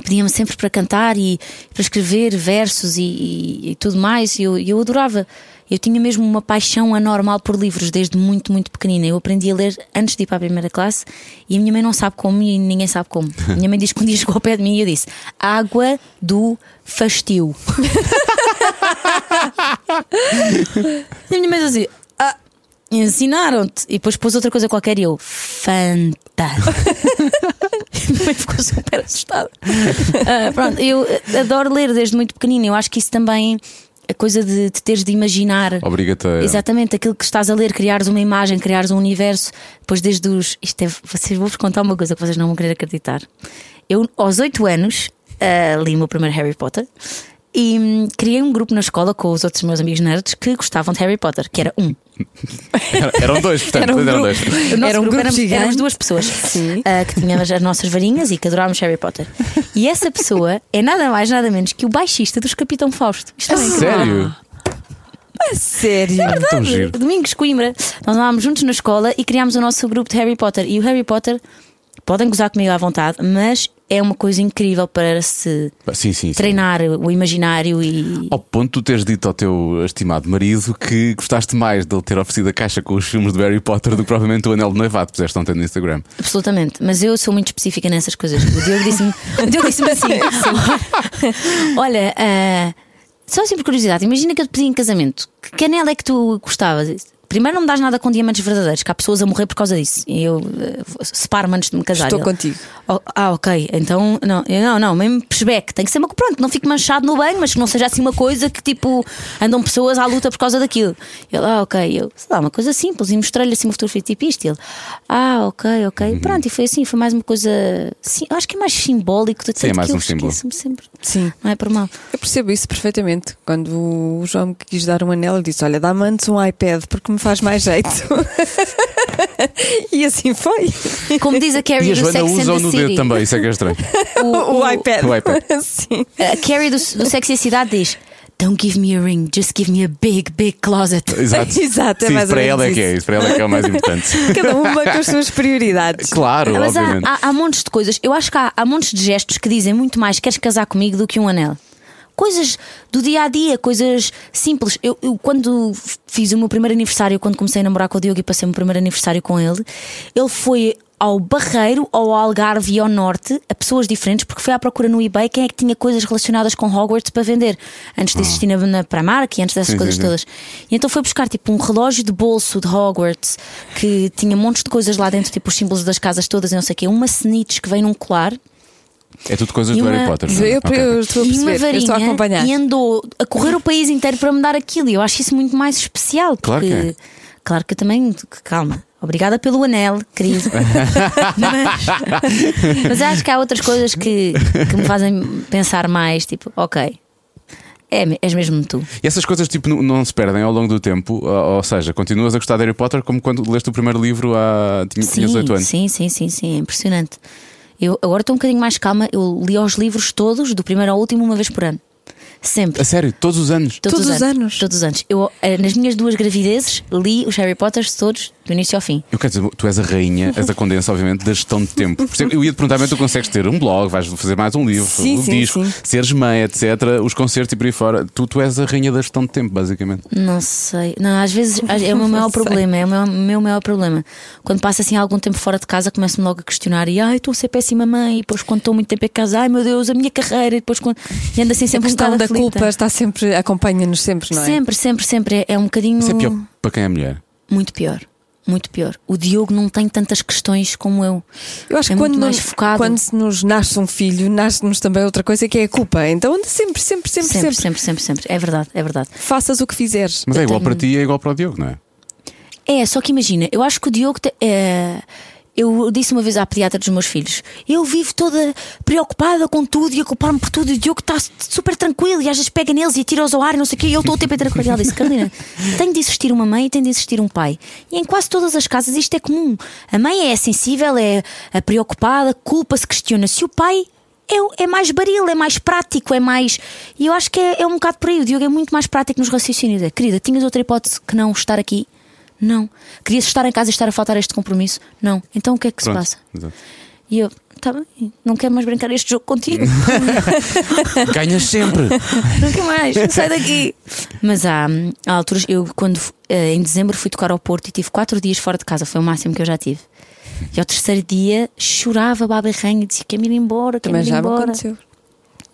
pedia-me sempre para cantar e para escrever versos e, e- e tudo mais, e eu, eu adorava. Eu tinha mesmo uma paixão anormal por livros desde muito, muito pequenina. Eu aprendi a ler antes de ir para a primeira classe e a minha mãe não sabe como e ninguém sabe como. A minha mãe diz que um dia chegou ao pé de mim e eu disse: Água do fastio. e a minha mãe dizia: Ah, ensinaram-te. E depois pôs outra coisa qualquer e eu: Fanta. A minha mãe ficou super assustada. Ah, pronto, eu adoro ler desde muito pequenina. Eu acho que isso também, a coisa de, de teres de imaginar. Obriga-te a. Exatamente, aquilo que estás a ler, criares uma imagem, criares um universo. Depois, desde os. Isto é, vocês, vou-vos contar uma coisa que vocês não vão querer acreditar. Eu, aos 8 anos, ah, li o meu primeiro Harry Potter e hum, criei um grupo na escola com os outros meus amigos nerds que gostavam de Harry Potter, que era um. Eram dois, portanto, Era um eram dois. Era um grupo, gigante. éramos duas pessoas ah, que tínhamos as nossas varinhas e que adorávamos Harry Potter. E essa pessoa é nada mais, nada menos que o baixista dos Capitão Fausto. Isto é. Sério? Sério. Tão giro. Domingos Coimbra. Nós andávamos juntos na escola e criámos o nosso grupo de Harry Potter. E o Harry Potter, podem gozar comigo à vontade, mas é uma coisa incrível para se Sim, sim, sim. treinar o imaginário e. Ao ponto de tu teres dito ao teu estimado marido que gostaste mais dele ter oferecido a caixa com os filmes de Harry Potter do que provavelmente o anel de noivado que puseste ontem no Instagram. Absolutamente, mas eu sou muito específica nessas coisas. O Diogo disse-me o Diogo disse assim: Olha, ah, só assim por curiosidade, imagina que eu te pedi em casamento, que anel é que tu gostavas? Primeiro não me dás nada com diamantes verdadeiros, que há pessoas a morrer por causa disso. E eu eh, separo-me antes de me casar. Estou Ele, contigo. "Oh, ah, ok. Então, não, eu, não, não, mesmo pushback. Tem que ser uma pronto, não fique manchado no banho, mas que não seja assim uma coisa que tipo andam pessoas à luta por causa daquilo. Ele, ah, ok. Eu, sei lá, uma coisa simples. E mostrei-lhe assim uma fotografia tipo isto. Ele, ah, ok, ok. Pronto, e foi assim, foi mais uma coisa. Sim, acho que é mais simbólico de Sim, é mais que eu um símbolo. esqueço-me sempre. Sim. Não é por mal. Eu percebo isso perfeitamente. Quando o João me quis dar um anel, eu disse: Olha, dá-me antes um iPad porque me faz mais jeito. e assim foi. Como diz a E Carrie a do Joana Sex and the no City. dedo também, isso é que é estranho. O, o iPad. o iPad. Sim. A Carrie do, do Sexy e a Cidade diz: Don't give me a ring, just give me a big, big closet. Exato. Exato, é Sim, mais ou para ela é que é isso. para ela é que é o mais importante. Cada uma com as suas prioridades. Claro, Mas há, obviamente. há, há montes de coisas. Eu acho que há, há montes de gestos que dizem muito mais queres casar comigo do que um anel. Coisas do dia a dia, coisas simples. Eu, eu, quando fiz o meu primeiro aniversário, quando comecei a namorar com o Diogo e passei o meu primeiro aniversário com ele, ele foi ao Barreiro, ao Algarve e ao Norte, a pessoas diferentes, porque foi à procura no eBay quem é que tinha coisas relacionadas com Hogwarts para vender. Antes de existir na, na Primark e antes dessas Sim, coisas sim, sim. todas. E então foi buscar tipo um relógio de bolso de Hogwarts que tinha montes de coisas lá dentro, tipo os símbolos das casas todas e não sei o quê, uma snitch que vem num colar É tudo coisas E do uma- Harry Potter. não é? Eu, Ok. eu estou a e uma perceber, eu varinha estou a acompanhar. e andou a correr o país inteiro para me dar aquilo. E eu acho isso muito mais especial. Claro Porque, que é. claro que eu também, calma. Obrigada pelo anel, querido. mas, mas acho que há outras coisas que, que me fazem pensar mais, tipo, ok, é, és mesmo tu. E essas coisas tipo, não, não se perdem ao longo do tempo, ou, ou seja, continuas a gostar de Harry Potter como quando leste o primeiro livro há. Tinha, tinhas 18 anos. Sim, sim, sim, sim, é impressionante. Eu agora estou um bocadinho mais calma. Eu li os livros todos, do primeiro ao último, uma vez por ano. Sempre. A sério, todos os anos. Todos, Todos os anos? Todos os anos. Eu, eh, nas minhas duas gravidezes, li os Harry Potters todos, do início ao fim. Eu quero dizer, tu és a rainha, és a condensa, obviamente, da gestão de tempo. Por isso eu ia te perguntar, mas tu consegues ter um blog, vais fazer mais um livro, Sim, um sim, disco, sim. seres mãe, etc., os concertos e por aí fora. Tu, tu és a rainha da gestão de tempo, basicamente. Não sei. Não, às vezes é o meu maior problema. É o meu, meu maior problema. Quando passo assim algum tempo fora de casa, começo-me logo a questionar. E ai, estou a ser péssima mãe. E depois, quando estou muito tempo em casa, ai meu Deus, a minha carreira. E depois, quando... e ando assim A sempre um questão bocado da aflita. culpa está sempre, acompanha-nos sempre, não é? Sempre, sempre, sempre. É, é um bocadinho. Isso é pior para quem é mulher. Muito pior. Muito pior. O Diogo não tem tantas questões como eu. Eu acho É que quando, mais focado. quando se nos nasce um filho, nasce-nos também outra coisa que é a culpa. Então anda sempre, sempre, sempre, Sempre, sempre. sempre, sempre, sempre. É verdade, é verdade. Faças o que fizeres. Mas é Eu igual tenho- para ti e é igual para o Diogo, não é? É, só que imagina, eu acho que o Diogo. te- é, eu disse uma vez à pediatra dos meus filhos: eu vivo toda preocupada com tudo e a culpar-me por tudo. E o Diogo está super tranquilo e às vezes pega neles e atira-os ao ar e não sei o quê. E eu estou o tempo inteiro ele. Ela disse: Carolina, tem de existir uma mãe e tem de existir um pai. E em quase todas as casas isto é comum. A mãe é sensível, é a preocupada, culpa-se, questiona-se. O pai é, é mais baril, é mais prático, é mais. E eu acho que é, é um bocado por aí. O Diogo é muito mais prático nos raciocínios. É, querida, tinhas outra hipótese que não estar aqui? Não. Querias estar em casa e estar a faltar a este compromisso? Não. Então o que é que se Pronto. passa? Exato. E eu, tá bem, não quero mais brincar este jogo contigo. Ganhas sempre. quero mais, sai daqui. Mas há, há alturas, eu quando eh, em dezembro fui tocar ao Porto e tive quatro dias fora de casa, foi o máximo que eu já tive. E ao terceiro dia chorava baba e e dizia: quer-me ir embora, quer-me Também ir já me embora. aconteceu.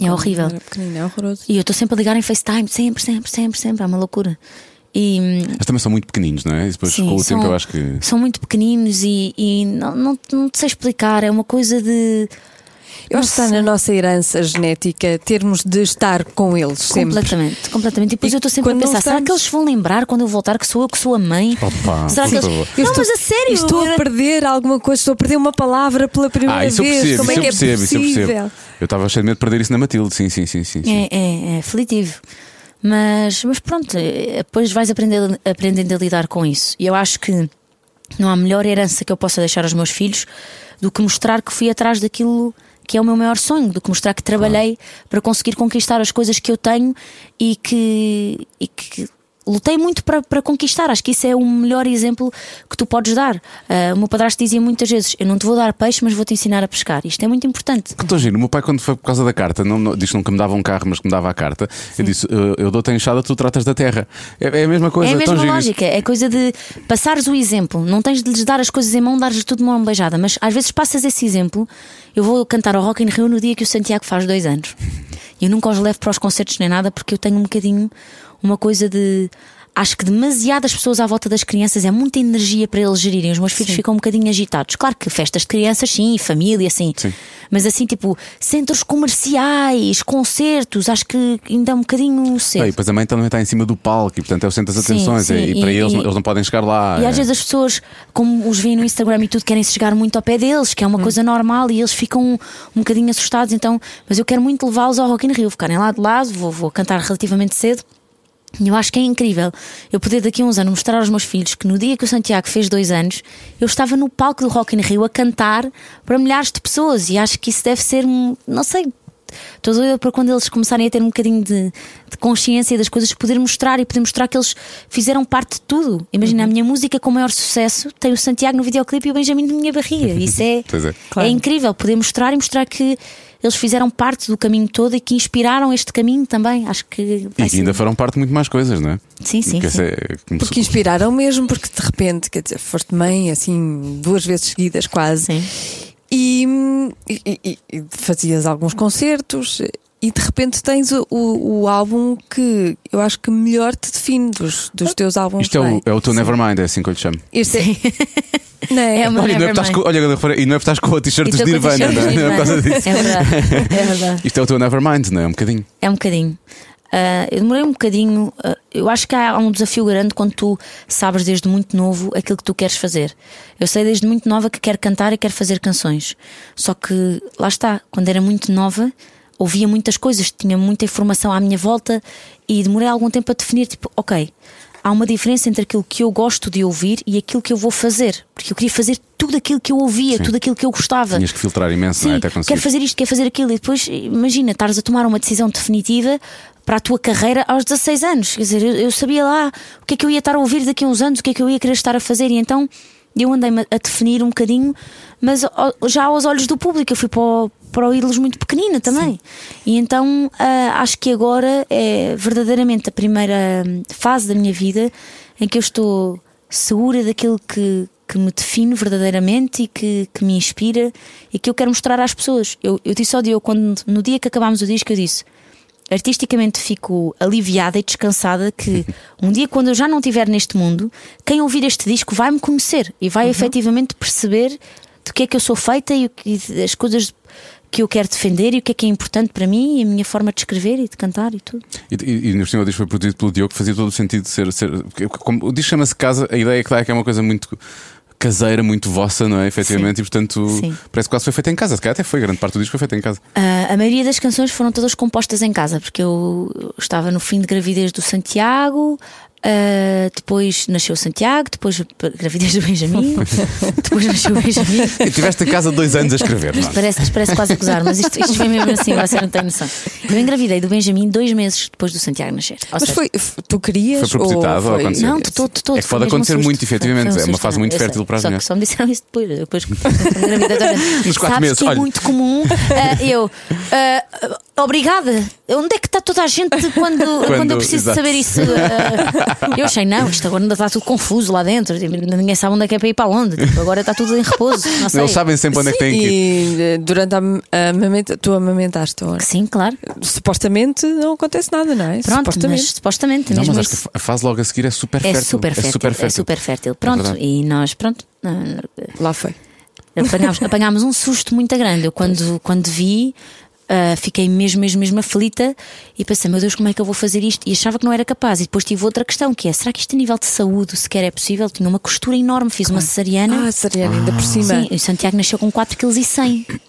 É horrível. Era pequenino, é horroroso. E eu estou sempre a ligar em FaceTime, sempre, sempre, sempre, sempre. É uma loucura. E, hum, Mas também são muito pequeninos, não é? E depois Sim, com o são, tempo eu acho que. são muito pequeninos e, e não, não, não te sei explicar. É uma coisa de. Eu acho que está na nossa herança genética termos de estar com eles sempre. Completamente, completamente. E depois E eu estou sempre a pensar: será estamos- que eles vão lembrar quando eu voltar que sou eu que sou a mãe? Opa, será por que eles. Não, estou- mas a sério. Estou a perder alguma coisa, estou a perder uma palavra pela primeira Ah, isso eu vez. percebo, Como isso é eu que percebo, é isso eu possível? percebo. Eu estava cheio de medo de perder isso na Matilde, sim, sim, sim, sim. sim. É, é, é aflitivo. Mas, mas pronto, eh, depois vais aprender, aprendendo a lidar com isso. E eu acho que não há melhor herança que eu possa deixar aos meus filhos do que mostrar que fui atrás daquilo que é o meu maior sonho, do que mostrar que trabalhei para conseguir conquistar as coisas que eu tenho e que, e que lutei muito para, para conquistar. Acho que isso é o melhor exemplo que tu podes dar. Ah, o meu padrasto dizia muitas vezes: Eu não te vou dar peixe, mas vou-te ensinar a pescar. Isto é muito importante. Que Estou giro. O meu pai, quando foi por causa da carta, não, não, disse que nunca me dava um carro, mas que me dava a carta. Eu disse: Eu, eu dou-te a enxada, tu tratas da terra. É, é a mesma coisa. É a mesma giro. lógica, é coisa de passares o exemplo. Não tens de lhes dar as coisas em mão, dar-lhes tudo de mão beijada, mas às vezes passas esse exemplo. Eu vou cantar ao Rock in Rio no dia que o Santiago faz dois anos. E eu nunca os levo para os concertos nem nada porque eu tenho um bocadinho uma coisa de acho que demasiadas pessoas à volta das crianças é muita energia para eles gerirem. Os meus filhos ficam um bocadinho agitados. Claro que festas de crianças, sim, família, sim. Sim. Mas assim, tipo, centros comerciais, concertos, acho que ainda é um bocadinho cedo. Bem, depois a mãe também está em cima do palco e portanto é o centro das Sim, atenções sim, e, para e- eles e- eles não podem chegar lá. E é. às vezes as pessoas, como os veem no Instagram e tudo, querem chegar muito ao pé deles, que é uma Hum. coisa normal, e eles ficam um, um bocadinho assustados. Então, mas eu quero muito levá-los ao Rock in Rio, ficarem lá de lado, vou, vou cantar relativamente cedo. Eu acho que é incrível eu poder daqui a uns anos mostrar aos meus filhos que no dia que o Santiago fez dois anos, eu estava no palco do Rock in Rio a cantar para milhares de pessoas. E acho que isso deve ser, não sei, estou doida para quando eles começarem a ter um bocadinho de, de consciência das coisas, poder mostrar e poder mostrar que eles fizeram parte de tudo. Imagina, a minha música com maior sucesso tem o Santiago no videoclipe e o Benjamin na minha barriga. Isso é, Pois é. Claro. é incrível poder mostrar e mostrar que eles fizeram parte do caminho todo e que inspiraram este caminho também. Acho que E que ainda ser- farão parte de muito mais coisas, não é? Sim, sim, Porque sim. é- começou- Porque inspiraram mesmo, porque de repente, quer dizer, foste mãe assim duas vezes seguidas quase. Sim. E, e- e- fazias alguns concertos e de repente tens o, o, o álbum que eu acho que melhor te define dos, dos teus álbuns. Isto é o, é o teu Nevermind, é assim que eu lhe chamo. Este é. Não é? É uma- Olha, não é estás com, olha, e não é porque estás com a t-shirt E dos Nirvana, não é? Não é por causa disso. É verdade, é verdade. Isto é o teu Nevermind, não é? Um bocadinho. É um bocadinho. Ah, eu demorei um bocadinho. ah, eu acho que há um desafio grande quando tu sabes desde muito novo aquilo que tu queres fazer. Eu sei desde muito nova que quero cantar e quero fazer canções. Só que lá está, quando era muito nova, ouvia muitas coisas, tinha muita informação à minha volta e demorei algum tempo a definir, tipo, ok. Há uma diferença entre aquilo que eu gosto de ouvir e aquilo que eu vou fazer. Porque eu queria fazer tudo aquilo que eu ouvia, tudo aquilo que eu gostava. Tinhas que filtrar imenso, não é? Sim, Até conseguir. quero fazer isto, quero fazer aquilo. E depois, imagina, estares a tomar uma decisão definitiva para a tua carreira aos 16 anos. Quer dizer, eu, eu sabia lá o que é que eu ia estar a ouvir daqui a uns anos, o que é que eu ia querer estar a fazer. E então eu andei-me a definir um bocadinho, mas já aos olhos do público. Eu fui para o, para o Ídolos muito pequenina também. E então ah, acho que agora é verdadeiramente a primeira hum, fase da minha vida em que eu estou segura daquilo que, que me define verdadeiramente e que, que me inspira e que eu quero mostrar às pessoas. Eu, eu disse ao Diogo, quando, no dia que acabámos o disco, eu disse. Artisticamente fico aliviada e descansada que um dia, quando eu já não estiver neste mundo, quem ouvir este disco vai me conhecer e vai efetivamente perceber do que é que eu sou feita e, o que- e as coisas que eu quero defender e o que é que é importante para mim e a minha forma de escrever e de cantar e tudo. E, e, e no cima o disco foi produzido pelo Diogo, que fazia todo o sentido de ser. ser como o disco chama-se Casa, a ideia que dá é que é uma coisa muito caseira, muito vossa, não é? Efetivamente, e portanto Sim. parece que quase foi feita em casa. Se calhar até foi, grande parte do disco foi feita em casa. Ah, a maioria das canções foram todas compostas em casa, porque eu estava no fim de gravidez do Santiago, ah, depois nasceu o Santiago, depois gravidez do Benjamin, depois nasceu o Benjamin. E tiveste em casa dois anos a escrever, não é? Parece, parece quase a gozar, mas isto, isto foi mesmo assim, você não tem noção. Eu engravidei do Benjamin dois meses depois do Santiago nascer. Ou Mas seja, foi, tu querias? Foi propositado ou foi- aconteceu? Não, de todo, de todo. É que pode um acontecer susto. muito, Foi- foi efetivamente, um é uma fase não, muito fértil sei. para as só, que mulheres. só me disseram isso depois. depois quando vez. Nos quatro Sabes meses, que é olha. muito comum. ah, eu, ah, obrigada. Onde é que está toda a gente quando, quando, eu preciso exato. saber isso? Eu achei, não, isto agora ainda está tudo confuso lá dentro. Tipo, Ninguém sabe onde é que é para ir para onde. Tipo, agora está tudo em repouso. Não sei. Eles sabem sempre onde é que têm que ir. E eh, durante a, a amamenta, tu amamentaste ou Sim, claro. Supostamente não acontece nada, não é? Pronto, supostamente. mas supostamente Não, mesmo mas acho isso. que a fase logo a seguir é super É fértil. super fértil, É super fértil. é super fértil. Pronto, verdade. e nós, pronto, Lá foi. apanhámos, apanhámos um susto muito grande. Eu, quando, quando vi, ah, fiquei mesmo, mesmo, mesmo aflita e pensei, meu Deus, como é que eu vou fazer isto? E achava que não era capaz. E depois tive outra questão, que é: será que isto a nível de saúde sequer é possível? Tinha uma costura enorme, fiz uma cesariana. Ah, Sariana, ainda por cima. Sim, e o Santiago nasceu com 4,1 kg.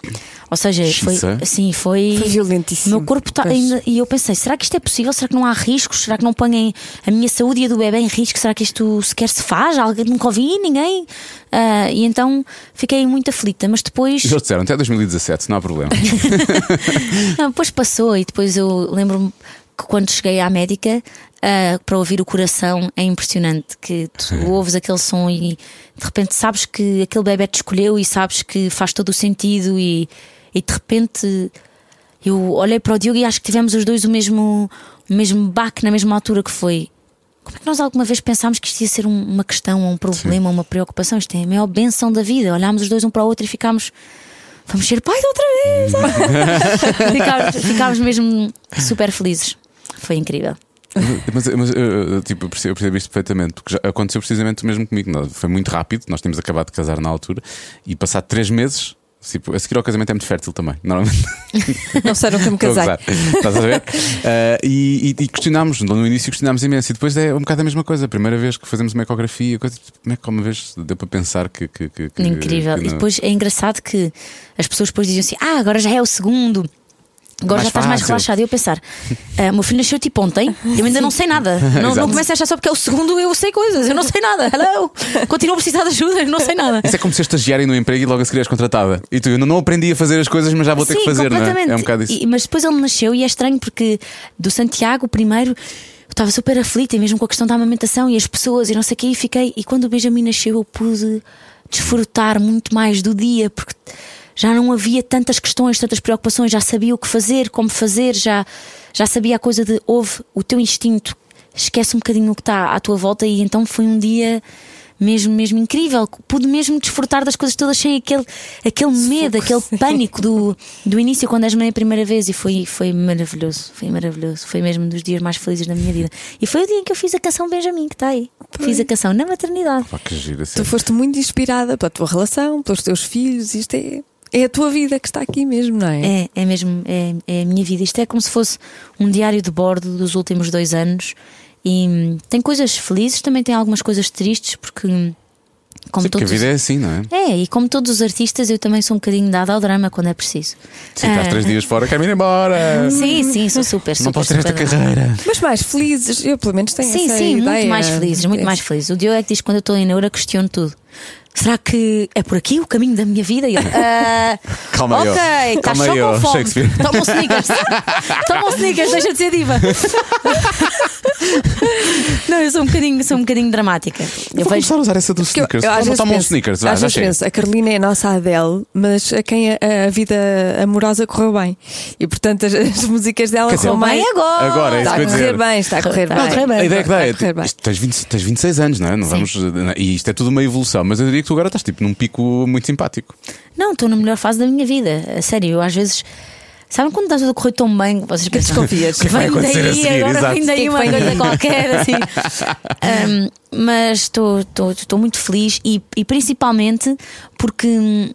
Ou seja, foi, assim, foi. Foi violentíssimo. O meu corpo está Pois. ainda. E eu pensei, será que isto é possível? Será que não há riscos? Será que não põem a minha saúde e a do bebê em risco? Será que isto sequer se faz? Alguém nunca ouvi ninguém? Ah, e então fiquei muito aflita, mas depois. E eles disseram até 2017, não há problema. Não, depois passou e depois eu lembro-me que quando cheguei à médica ah, para ouvir o coração é impressionante que tu ouves aquele som e de repente sabes que aquele bebê te escolheu e sabes que faz todo o sentido e, e de repente eu olhei para o Diogo e acho que tivemos os dois o mesmo, o mesmo baque na mesma altura que foi. Como é que nós alguma vez pensámos que isto ia ser um- uma questão, um problema, uma preocupação? Isto é a maior benção da vida. Olhámos os dois um para o outro e ficámos. Vamos ser pai de outra vez! ficámos, ficámos mesmo super felizes. Foi incrível. Mas, mas eu, eu, tipo, eu percebo, eu percebo isto perfeitamente, porque já aconteceu precisamente o mesmo comigo. Foi muito rápido, nós tínhamos acabado de casar na altura e passado três meses. Tipo, a seguir ao casamento é muito fértil também, normalmente. Não sei, nunca me casei. Estás a ver? Ah, e, e, e questionámos, no início questionámos imenso, e depois é um bocado a mesma coisa. A primeira vez que fazemos uma ecografia, coisa, como é que uma vez deu para pensar que. que, que- Incrível. que E não- depois é engraçado que as pessoas depois diziam assim: Ah, agora já é o segundo. Agora Mais já estás mais fácil. relaxado. E eu pensar: ah, O meu filho nasceu tipo ontem, eu ainda não sei nada. Não, não Exato. começo a achar só porque é o segundo, eu sei coisas, eu não sei nada. Hello! Continuo a precisar de ajuda, eu não sei nada. Isso é como ser estagiário no emprego e logo a seguir és contratada. E tu, eu não aprendi a fazer as coisas, mas já vou ter Sim, que fazer, não é? completamente. É um bocado isso. E- mas depois ele nasceu e é estranho porque do Santiago, primeiro, eu estava super aflita, e mesmo com a questão da amamentação e as pessoas e não sei o que, e fiquei. E quando o Benjamin nasceu, eu pude desfrutar muito mais do dia, porque já não havia tantas questões, tantas preocupações, já sabia o que fazer, como fazer, já, já sabia a coisa de ouve o teu instinto, esquece um bocadinho o que está à tua volta, e então foi um dia mesmo, mesmo incrível. Pude mesmo desfrutar das coisas todas sem aquele, aquele medo, aquele pânico do, do início quando és mãe a primeira vez e foi, foi maravilhoso, foi maravilhoso. Foi mesmo um dos dias mais felizes da minha vida. E foi o dia em que eu fiz a canção Benjamin, que está aí. Fiz a canção na maternidade. Pá, que giro, assim. Tu foste muito inspirada pela tua relação, pelos teus filhos, isto é, é a tua vida que está aqui mesmo, não é? É, é mesmo, é, é a minha vida. Isto é como se fosse um diário de bordo dos últimos dois anos. E hum, tem coisas felizes, também tem algumas coisas tristes, porque hum, como Sim, porque a todos vida é assim, não é? É, e como todos os artistas, eu também sou um bocadinho dada ao drama quando é preciso. Se estás Ah, três dias fora, quero ir embora. Sim, sim, sou super, super. Não posso ter esta carreira. Mas mais felizes, eu pelo menos tenho Sim, essa sim, ideia. muito mais felizes, muito mais felizes. O Diogo é que diz que quando eu estou em Neura questiono tudo. Será que é por aqui o caminho da minha vida? Eu, "Ah, Calma aí, ó. Ok, estás Calma só aí, com ó, fome. Shakespeare. Toma um sneakers. Toma um sneakers, deixa de ser diva. Não, eu sou um bocadinho, sou um bocadinho dramática. Eu Vou vejo. começar a usar essa dos eu- sneakers. eu às Toma, vezes toma um penso- sneakers, às já chega. penso, a Carolina é a nossa Adele, mas a quem a, a vida amorosa correu bem. E portanto as, as músicas dela Quer dizer, correu bem. agora. Agora, é Está a eu correr dizer. bem, está a correr Está bem. a correr bem. A ideia é que dá é, Está a correr bem. isto, tens, 20, tens 26 anos, não é? Não vamos, e isto é tudo uma evolução, mas eu diria que tu agora estás tipo num pico muito simpático. Não, estou na melhor fase da minha vida. A sério, eu às vezes. Sabem quando está tudo a correr tão bem vocês pensam desconfias. O que é Vem daí, seguir? agora Exato. vem daí é uma coisa qualquer, assim. Um, mas estou muito feliz e, e principalmente porque hum,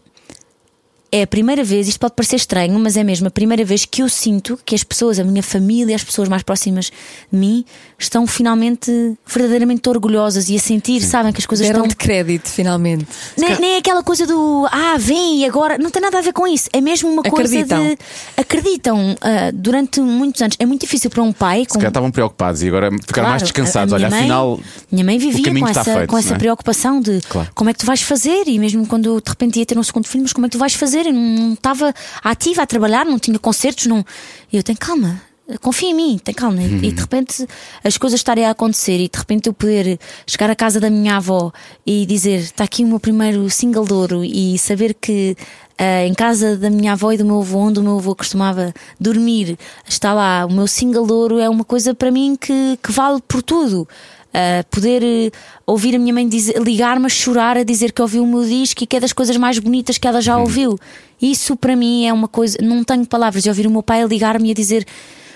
é a primeira vez, isto pode parecer estranho, mas é mesmo a primeira vez que eu sinto que as pessoas, a minha família, as pessoas mais próximas de mim, estão finalmente verdadeiramente orgulhosas e a sentir, sabem que as coisas estão. Deram-te crédito, finalmente. Nem, nem é aquela coisa do ah, vem e agora. Não tem nada a ver com isso. É mesmo uma Acreditam. coisa de. Acreditam ah, durante muitos anos. É muito difícil para um pai. Se calhar estavam preocupados e agora ficaram Claro, mais descansados. Olha, minha afinal. Mãe, minha mãe vivia com essa, feito, com essa é? preocupação de Claro. como é que tu vais fazer e mesmo quando de repente ia ter um segundo filho, mas como é que tu vais fazer? Eu não estava ativa a trabalhar, não tinha concertos, não. E eu tenho calma. Confia em mim, tem calma. Uhum. E de repente as coisas estarem a acontecer e de repente eu poder chegar à casa da minha avó e dizer está aqui o meu primeiro single de ouro e saber que ah, em casa da minha avó e do meu avô, onde o meu avô costumava dormir, está lá o meu single de ouro, é uma coisa para mim que, que vale por tudo. Uh, poder uh, ouvir a minha mãe ligar-me a chorar a dizer que ouviu o meu disco e que é das coisas mais bonitas que ela já ouviu. Isso para mim é uma coisa, não tenho palavras de ouvir o meu pai a ligar-me e a dizer.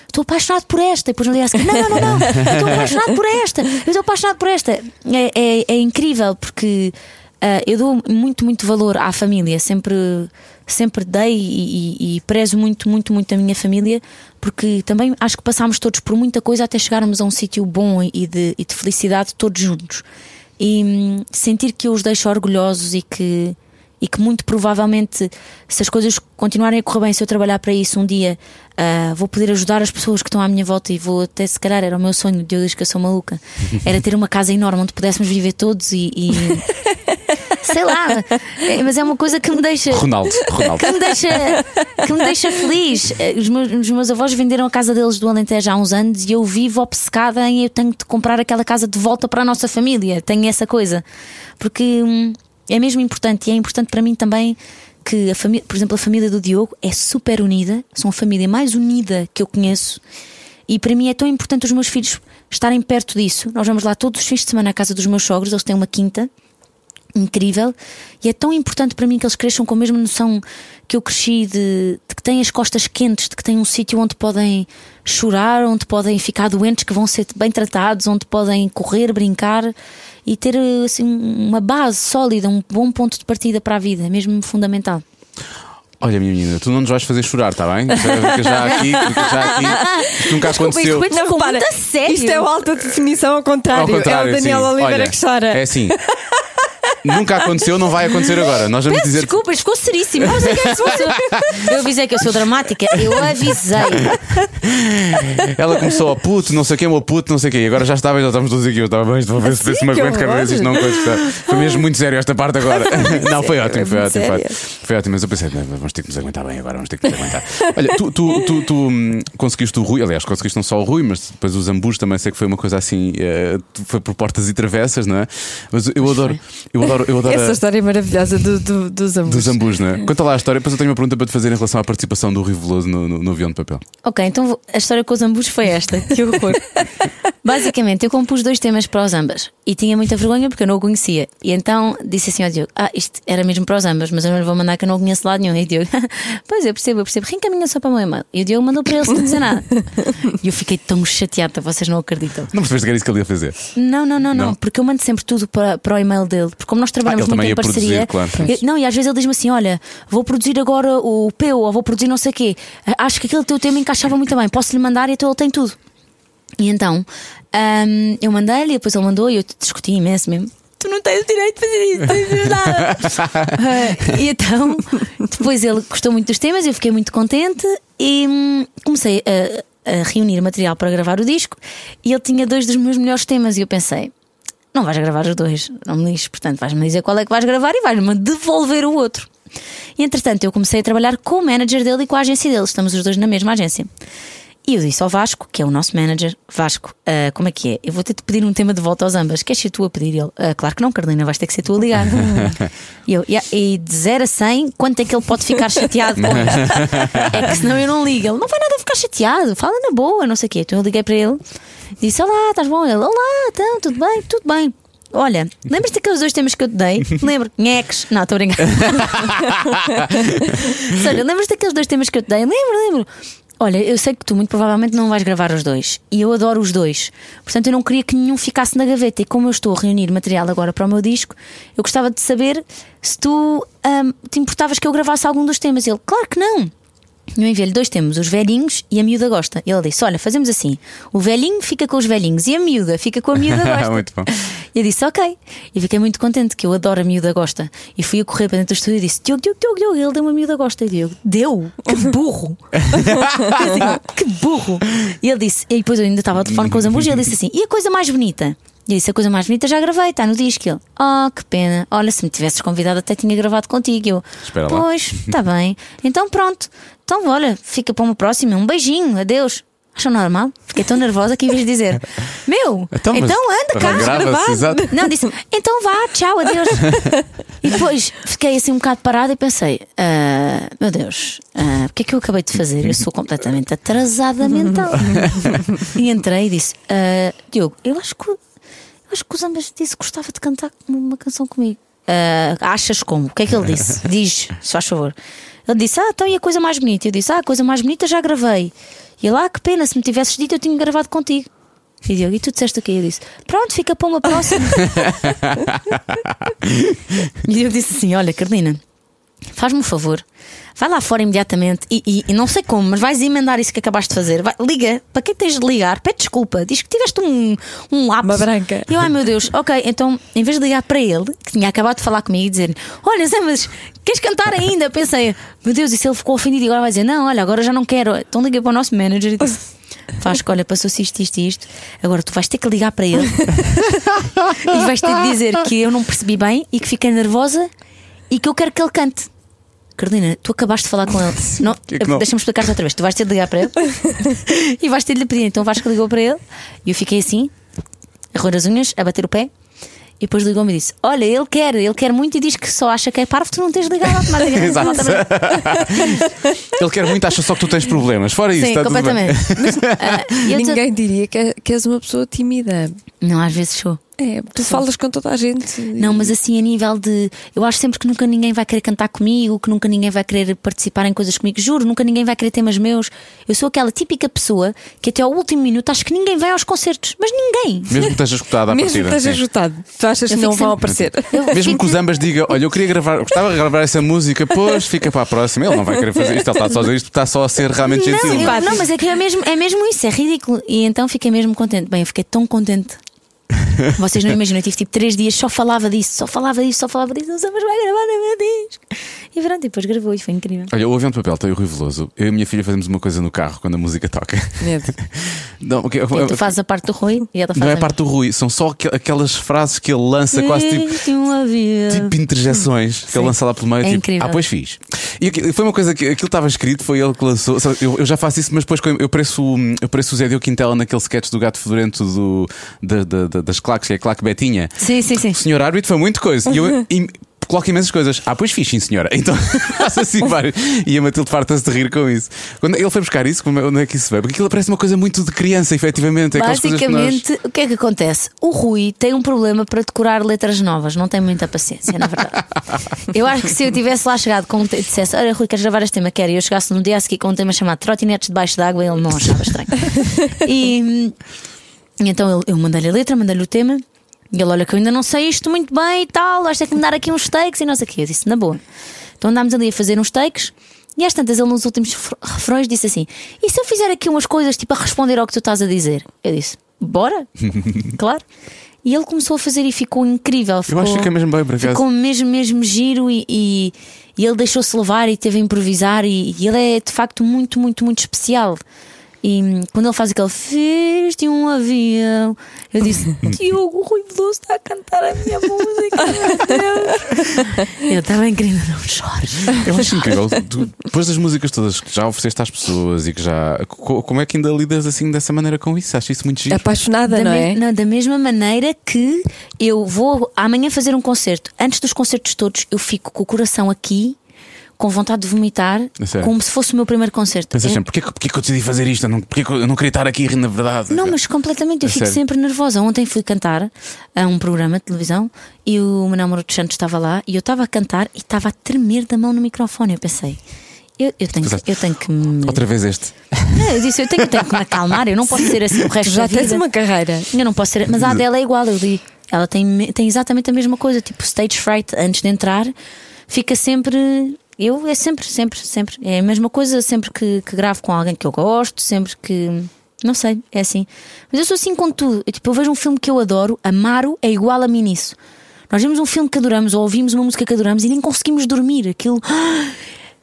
Estou apaixonado por esta, e depois a seguir, não, não, não, não, estou apaixonado por esta, eu estou apaixonado por esta. É, é, é incrível porque uh, eu dou muito, muito valor à família, sempre, sempre dei e, e- e prezo muito, muito, muito a minha família, porque também acho que passámos todos por muita coisa até chegarmos a um sítio bom e de, e de felicidade todos juntos. E hum, sentir que eu os deixo orgulhosos e que, e que muito provavelmente, se as coisas continuarem a correr bem, se eu trabalhar para isso um dia, ah, vou poder ajudar as pessoas que estão à minha volta e vou até se calhar, era o meu sonho, Deus diz que eu sou maluca, era ter uma casa enorme onde pudéssemos viver todos e. sei lá, é, mas é uma coisa que me deixa Ronaldo, Ronaldo. que me deixa, que me deixa feliz. Eh, Os meus, os meus avós venderam a casa deles do Alentejo há uns anos e eu vivo obcecada em eu tenho de comprar aquela casa de volta para a nossa família. Tenho essa coisa. Porque hum, é mesmo importante e é importante para mim também que a família, por exemplo, a família do Diogo é super unida, são a família mais unida que eu conheço. E para mim é tão importante os meus filhos estarem perto disso. Nós vamos lá todos os fins de semana à casa dos meus sogros, eles têm uma quinta incrível e é tão importante para mim que eles cresçam com a mesma noção que eu cresci de, de que têm as costas quentes, de que têm um sítio onde podem chorar, onde podem ficar doentes, que vão ser bem tratados, onde podem correr, brincar e ter assim, uma base sólida, um bom ponto de partida para a vida, é mesmo fundamental. Olha, minha menina, tu não nos vais fazer chorar, está bem? Fica já aqui, fica já aqui. Isto nunca aconteceu. Não, repara, sério. Isto é o alta definição ao contrário. Ao contrário, é o Daniel sim. Oliveira Olha, que chora. É assim. Nunca aconteceu, não vai acontecer agora. Nós vamos Peço dizer. desculpa, isto ficou seríssimo. Mas é que eu, sou- eu avisei que eu sou dramática, eu avisei. Ela começou ao puto, não sei quem, ao puto, não sei quem. Agora já estava, já estamos todos aqui. Eu estava bem, estou a ver se se me que aguento cada vez isto não coisa. Foi mesmo muito sério esta parte agora. Não, foi ótimo, foi ótimo. Foi, sério. foi ótimo, mas eu pensei, vamos ter que nos aguentar bem agora, vamos ter que nos aguentar. Olha, tu, tu, tu, tu, hum, conseguiste o Rui, aliás, conseguiste não só o Rui, mas depois os ambus também sei que foi uma coisa assim, eh, foi por portas e travessas, não é? Mas eu adoro, eu adoro, eu adoro. a- Essa história é maravilhosa do, do, dos ambos. Dos ambus, não é? Conta lá a história, depois eu tenho uma pergunta para te fazer em relação à participação do Rui Veloso no, no, no avião de papel. Ok, então a história com os ambos foi esta. Que horror. Basicamente, eu compus dois temas para os ambas e tinha muita vergonha porque eu não o conhecia. E então disse assim ao Diogo: Ah, isto era mesmo para os ambas, mas eu não lhe vou mandar que eu não o conheço lado nenhum. E o Diogo: Pois eu percebo, eu percebo, reencaminha só para o meu e-mail. E o Diogo mandou para ele sem dizer nada. E eu fiquei tão chateada, vocês não acreditam. Não percebeste que era isso que ele ia fazer? Não, não, não, não, Não? porque eu mando sempre tudo para, para o e-mail dele. Porque como nós trabalhamos Ah, muito em ia parceria. produzir, claro. eu- não, e às vezes ele diz-me assim: olha, vou produzir agora o Peu, ou vou produzir não sei o quê. Acho que aquele teu tema encaixava muito bem, posso-lhe mandar e então ele tem tudo. E então hum, eu mandei-lhe, e depois ele mandou e eu discuti imenso mesmo. Tu não tens o direito de fazer isso, não tens nada. Ah, e então, depois ele gostou muito dos temas, eu fiquei muito contente e hum, comecei a, a reunir material para gravar o disco. E ele tinha dois dos meus melhores temas, e eu pensei: não vais gravar os dois, não me lixes, portanto vais-me dizer qual é que vais gravar e vais-me devolver o outro. E entretanto, eu comecei a trabalhar com o manager dele e com a agência dele, estamos os dois na mesma agência. E eu disse ao Vasco, que é o nosso manager, Vasco, ah, como é que é? Eu vou ter de pedir um tema de volta aos ambas. Queres ser tu a pedir? Ele, "Ah, claro que não, Carolina, vais ter que ser tu a ligar. e eu, "Yeah, e de 0 a 100, quanto é que ele pode ficar chateado com isto? É que senão eu não ligo. Ele não vai nada ficar chateado, fala na boa, não sei o quê. Então eu liguei para ele, disse: Olá, estás bom? Ele, Olá, então, tudo bem? Tudo bem. Olha, lembras-te daqueles dois temas que eu te dei? Lembro, nheques. Não, estou a brincar. Olha, lembras daqueles dois temas que eu te dei? Lembro, lembro. Olha, eu sei que tu muito provavelmente não vais gravar os dois. E eu adoro os dois. Portanto, eu não queria que nenhum ficasse na gaveta. E como eu estou a reunir material agora para o meu disco, eu gostava de saber se tu ahm, te importavas que eu gravasse algum dos temas. Ele, claro que não. Eu enviei-lhe dois temas, os velhinhos e a miúda gosta. E ele disse: Olha, fazemos assim: o velhinho fica com os velhinhos e a miúda fica com a miúda gosta. Muito bom. E eu disse: Ok. E fiquei muito contente, que eu adoro a miúda gosta. E fui a correr para dentro do estúdio e disse: Diogo, Diogo, Diogo, Diogo, ele deu uma miúda gosta. E Diogo, deu? Que burro! Assim, que burro! E ele disse: E depois eu ainda estava ao telefone com os ambos e ele disse assim: E a coisa mais bonita? E eu disse: A coisa mais bonita já gravei, está no disco. Ele: Oh, que pena. Olha, se me tivesses convidado, até tinha gravado contigo. Eu: Espera. Pois, está bem. Então pronto. Então olha, fica para uma próxima. Um beijinho, adeus. Acham normal? Fiquei tão nervosa que em vez de dizer Meu, Então, então, anda cá, exato. Não, disse então vá, tchau, adeus. e depois fiquei assim um bocado parada e pensei: "Ah, Meu Deus, ah, o que é que eu acabei de fazer? Eu sou completamente atrasada mental. e entrei e disse: "Ah, Diogo, eu acho que, acho que o Zambas disse que gostava de cantar uma canção comigo. "Ah, achas como? O que é que ele disse? Diz, se faz favor. Ele disse: Ah, então e a coisa mais bonita? Eu disse: Ah, a coisa mais bonita já gravei. E ele: Ah, que pena, se me tivesses dito, eu tinha gravado contigo. E Diogo, e tu disseste o quê? Eu disse: Pronto, fica para uma próxima. e eu disse assim: Olha, Carolina, faz-me um favor, vai lá fora imediatamente e, e- e não sei como, mas vais emendar isso que acabaste de fazer. Vai, liga, para que tens de ligar? Pede desculpa, diz que tiveste um, um lapso. Uma branca. E eu, ai meu Deus, ok, então em vez de ligar para ele, que tinha acabado de falar comigo e dizer: Olha, Zé, mas queres cantar ainda? Pensei, meu Deus, e se ele ficou ofendido e agora vai dizer: Não, olha, agora já não quero. Então liguei para o nosso manager e disse: Faz que, olha, passou-se isto, isto e isto. Agora tu vais ter que ligar para ele e vais ter de dizer que eu não percebi bem e que fiquei nervosa e que eu quero que ele cante. Carolina, tu acabaste de falar com ele. Não, Que que não? Deixa-me explicar-te outra vez. Tu vais ter de ligar para ele e vais ter de lhe pedir. Então vais que ligou para ele e eu fiquei assim, a roer as unhas, a bater o pé. E depois ligou-me e disse: Olha, ele quer, ele quer muito e diz que só acha que é parvo, tu não tens de ligar automaticamente. Exato. Ele quer muito, acha só que tu tens problemas. Fora isso, Sim, está tudo bem. completamente. Mas, te- Ninguém diria que, é- que és uma pessoa tímida. Não, às vezes sou. É, tu falas com toda a gente. Não, mas assim a nível de. Eu acho sempre que nunca ninguém vai querer cantar comigo, que nunca ninguém vai querer participar em coisas comigo. Juro, nunca ninguém vai querer temas meus. Eu sou aquela típica pessoa que até ao último minuto acho que ninguém vai aos concertos. Mas ninguém. Mesmo que esteja escutada à Mesmo que partida. esteja sim. ajustado, tu achas que Eu não fico vão sempre- aparecer. Eu Mesmo que os ambas digam, olha, eu queria gravar, gostava de gravar essa música, pois fica para a próxima. Ele não vai querer fazer isto, ele está só a dizer isto, está só a ser realmente Não, gentil. eu- não, mas é que é mesmo, é mesmo isso, é ridículo. E então fiquei mesmo contente. Bem, eu fiquei tão contente. Vocês não imaginam, eu tive tipo três dias, só falava disso, só falava disso, só falava disso. Os ambas vai gravar no meu disco. E pronto, e depois gravou e foi incrível. Olha, o avião de papel tem o Rui Veloso. Eu e a minha filha fazemos uma coisa no carro quando a música toca. Medo. Não, o que- E tu fazes a parte do Rui e ela faz não é a parte do Rui, são só aqu- aquelas frases que ele lança, quase tipo. Tipo interjeções que ele lança lá pelo meio, É tipo, incrível. ah, pois fiz. E foi uma coisa que aquilo estava escrito, foi ele que lançou. Eu, eu já faço isso, mas depois eu- pareço, o- eu pareço o Zé Diogo Quintela naquele sketch do gato fedorento do, da- da- da- das claques, que é a claque Betinha. Sim, sim, sim. O senhor árbitro foi muito coisa. E eu e, coloco imensas coisas. Ah, pois fiz, sim, senhora. Então faço assim vários. E a Matilde farta-se de rir com isso. Quando ele foi buscar isso, é- onde é que isso veio? Porque aquilo parece uma coisa muito de criança, efetivamente. É aquelas coisas que nós- Basicamente, o que é que acontece? O Rui tem um problema para decorar letras novas, não tem muita paciência, na verdade. eu acho que se eu tivesse lá chegado com um te- dissesse, olha, Rui, queres gravar este tema? Quero, e eu chegasse no dia a seguir com um tema chamado Trotinetes debaixo d'água, ele não achava estranho. e, e então eu, eu mandei-lhe a letra, mandei-lhe o tema, e ele, olha, que eu ainda não sei isto muito bem e tal, ter que me dar aqui uns takes e não sei o quê. Eu disse, na boa. Então andámos ali a fazer uns takes. E às tantas, ele nos últimos fr- refrões disse assim: E se eu fizer aqui umas coisas tipo a responder ao que tu estás a dizer? Eu disse: Bora, claro. E ele começou a fazer e ficou incrível. Ficou, acho que fica mesmo bem, por acaso. Ficou mesmo, mesmo giro e, e, e ele deixou-se levar e teve a improvisar. E, e ele é de facto muito, muito, muito especial. E hum, quando ele faz aquele Fiz-te um avião, eu disse: Diogo, o Rui Veloso está a cantar a minha música. Ele estava incrível, não chores. Eu acho incrível. Tu, depois das músicas todas que já ofereceste às pessoas e que já. co- Como é que ainda lidas assim dessa maneira com isso? Acho isso muito giro. Apaixonada, Da, não é? da mesma maneira que eu vou amanhã fazer um concerto. Antes dos concertos todos, eu fico com o coração aqui, com vontade de vomitar, sério? como se fosse o meu primeiro concerto. Pensas É- sempre, porquê, que- porquê que eu decidi fazer isto? Eu não, porquê que eu não queria estar aqui na verdade? Não, mas completamente, eu A fico sério? sempre nervosa. Ontem fui cantar a um programa de televisão e o Manuel Moro dos Santos estava lá e eu estava a cantar e estava a tremer da mão no microfone. Eu pensei, eu, eu, tenho, eu tenho que me. Outra vez este. Não, eu disse, eu tenho, tenho que me acalmar, eu não posso ser assim o resto Tu já da vida. tens uma carreira. Eu não posso ser. Mas a dela é igual, eu li. Ela tem, tem exatamente a mesma coisa, tipo stage fright antes de entrar, fica sempre. Eu é sempre, sempre, sempre. É a mesma coisa sempre que, que gravo com alguém que eu gosto, sempre que. Não sei, é assim. Mas eu sou assim com tudo. Eu, tipo, eu vejo um filme que eu adoro, Amaro é igual a mim nisso. Nós vemos um filme que adoramos ou ouvimos uma música que adoramos e nem conseguimos dormir. Aquilo.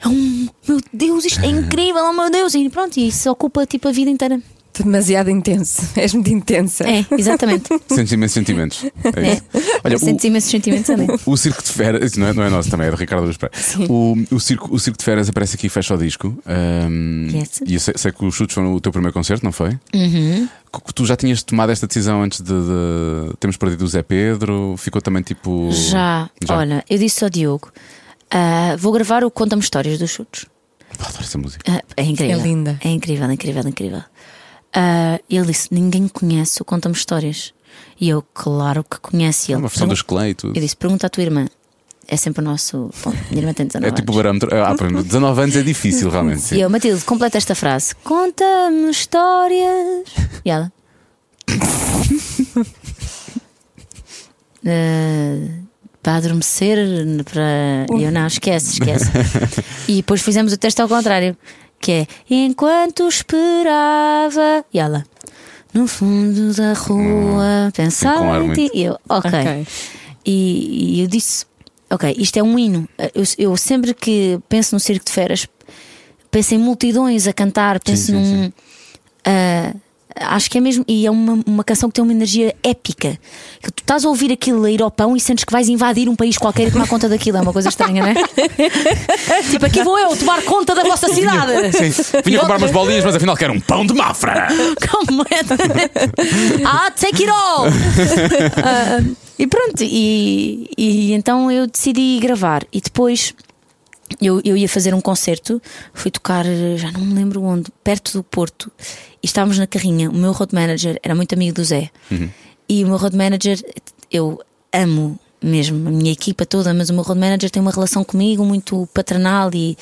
É um. Meu Deus, isto é incrível, oh meu Deus! E pronto, e isso ocupa tipo a vida inteira. Demasiado intenso. És muito intensa. É, exatamente. Sentes imensos sentimentos. É isso. Olha, o, Sentes imensos sentimentos ali. o Circo de Feras, isso não é, não é nosso também, é de Ricardo Luz Pereira. O, o, circo, o Circo de Feras aparece aqui e fecha o disco. Ahm, Yes. E eu sei, sei que os chutes foram o teu primeiro concerto, não foi? Uhum. Tu já tinhas tomado esta decisão antes de, de termos perdido o Zé Pedro? Ficou também tipo. Já, Já. olha, eu disse ao Diogo: ah, vou gravar o Conta-me Histórias dos Chutes. Adoro essa música. Ah, é incrível. É linda. É incrível, incrível, incrível. Ah, ele disse: Ninguém conhece o Conta-me Histórias. E eu, claro que conhece É ele. uma versão do Pergun- Esclay e tudo. Eu disse: Pergunta à tua irmã. É sempre o nosso. Bom, minha irmã tem 19 É tipo o anos. barâmetro. Ah, pronto, 19 anos é difícil, realmente. sim. E eu, Matilde, completa esta frase: Conta-me histórias. E ela. "Ah, para adormecer, para. Eu, não, esquece, esquece. e depois fizemos o teste ao contrário: que é Enquanto esperava. E ela. No fundo da rua, com ar em ti. E eu, ok. Ok. E, e eu disse: Ok, isto é um hino. Eu, eu sempre que penso no Circo de Feras, penso em multidões a cantar, penso sim, num. sim. ah, acho que é mesmo. E é uma, uma canção que tem uma energia épica. Que tu estás a ouvir aquilo a ir ao pão e sentes que vais invadir um país qualquer e tomar conta daquilo. É uma coisa estranha, não é? tipo, aqui vou eu tomar conta da vossa cidade. Sim, vinha comprar umas bolinhas, mas afinal quero um pão de mafra. Completamente. ah, take it all! Ah, e pronto, e, e então eu decidi gravar. E depois eu, eu ia fazer um concerto, fui tocar, já não me lembro onde, perto do Porto, e estávamos na carrinha. O meu road manager era muito amigo do Zé. E o meu road manager, eu amo mesmo a minha equipa toda, mas o meu road manager tem uma relação comigo muito paternal e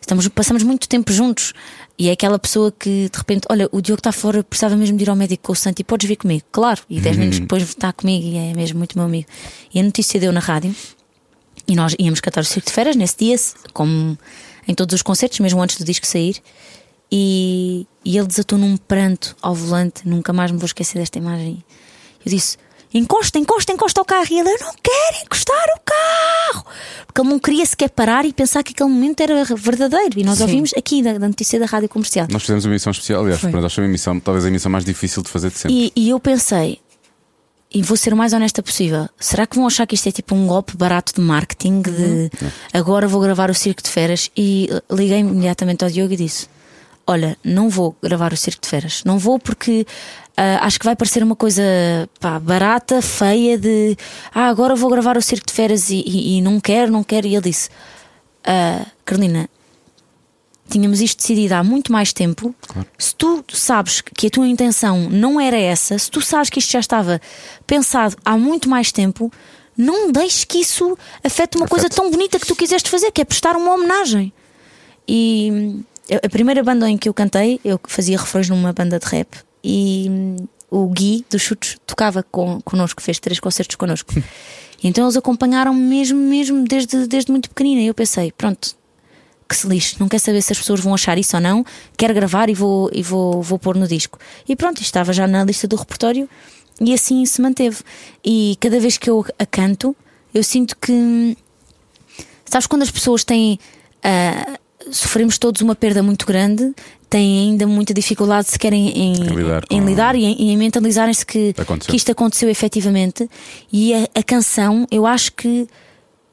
estamos, passamos muito tempo juntos. E é aquela pessoa que de repente, olha, o Diogo está fora, precisava mesmo de ir ao médico com o Santo e podes vir comigo, claro. E 10 minutos depois está comigo e é mesmo muito meu amigo. E a notícia deu na rádio e nós íamos cantar o Circo de Feras nesse dia, como em todos os concertos, mesmo antes do disco sair. E, e ele desatou num pranto ao volante, nunca mais me vou esquecer desta imagem. Eu disse: encosta, encosta, encosta ao carro. E ele: eu não quero encostar o carro. Porque ele não queria sequer parar e pensar que aquele momento era verdadeiro. E nós ouvimos aqui da, da notícia da rádio comercial. Nós fizemos uma emissão especial, aliás, Foi. para nós foi uma emissão, talvez a emissão mais difícil de fazer de sempre. E, e eu pensei, e vou ser o mais honesta possível, será que vão achar que isto é tipo um golpe barato de marketing? De agora vou gravar o circo de feras? E liguei imediatamente ao Diogo e disse: Olha, não vou gravar o circo de feras, não vou porque. ah, acho que vai parecer uma coisa pá, barata, feia de ah, agora vou gravar o circo de feras e, e- e não quero, não quero. E ele disse: ah, Carolina, tínhamos isto decidido há muito mais tempo. Se tu sabes que a tua intenção não era essa, se tu sabes que isto já estava pensado há muito mais tempo, não deixes que isso afete uma coisa tão bonita que tu quiseste fazer, que é prestar uma homenagem. E hum, a primeira banda em que eu cantei, eu fazia refrões numa banda de rap e hum, o Gui dos Chutes tocava con connosco, fez três concertos connosco. Então eles acompanharam-me mesmo, mesmo desde, desde muito pequenina. E eu pensei, pronto, que se lixe, não quer saber se as pessoas vão achar isso ou não, quero gravar e vou, e vou, vou pôr no disco. E pronto, estava já na lista do repertório e assim se manteve. E cada vez que eu a canto, eu sinto que. Sabes quando as pessoas têm. ah, sofremos todos uma perda muito grande, têm ainda muita dificuldade se querem em, Em lidar em lidar e em, em mentalizarem-se que, que isto aconteceu efetivamente. E a, a canção, eu acho que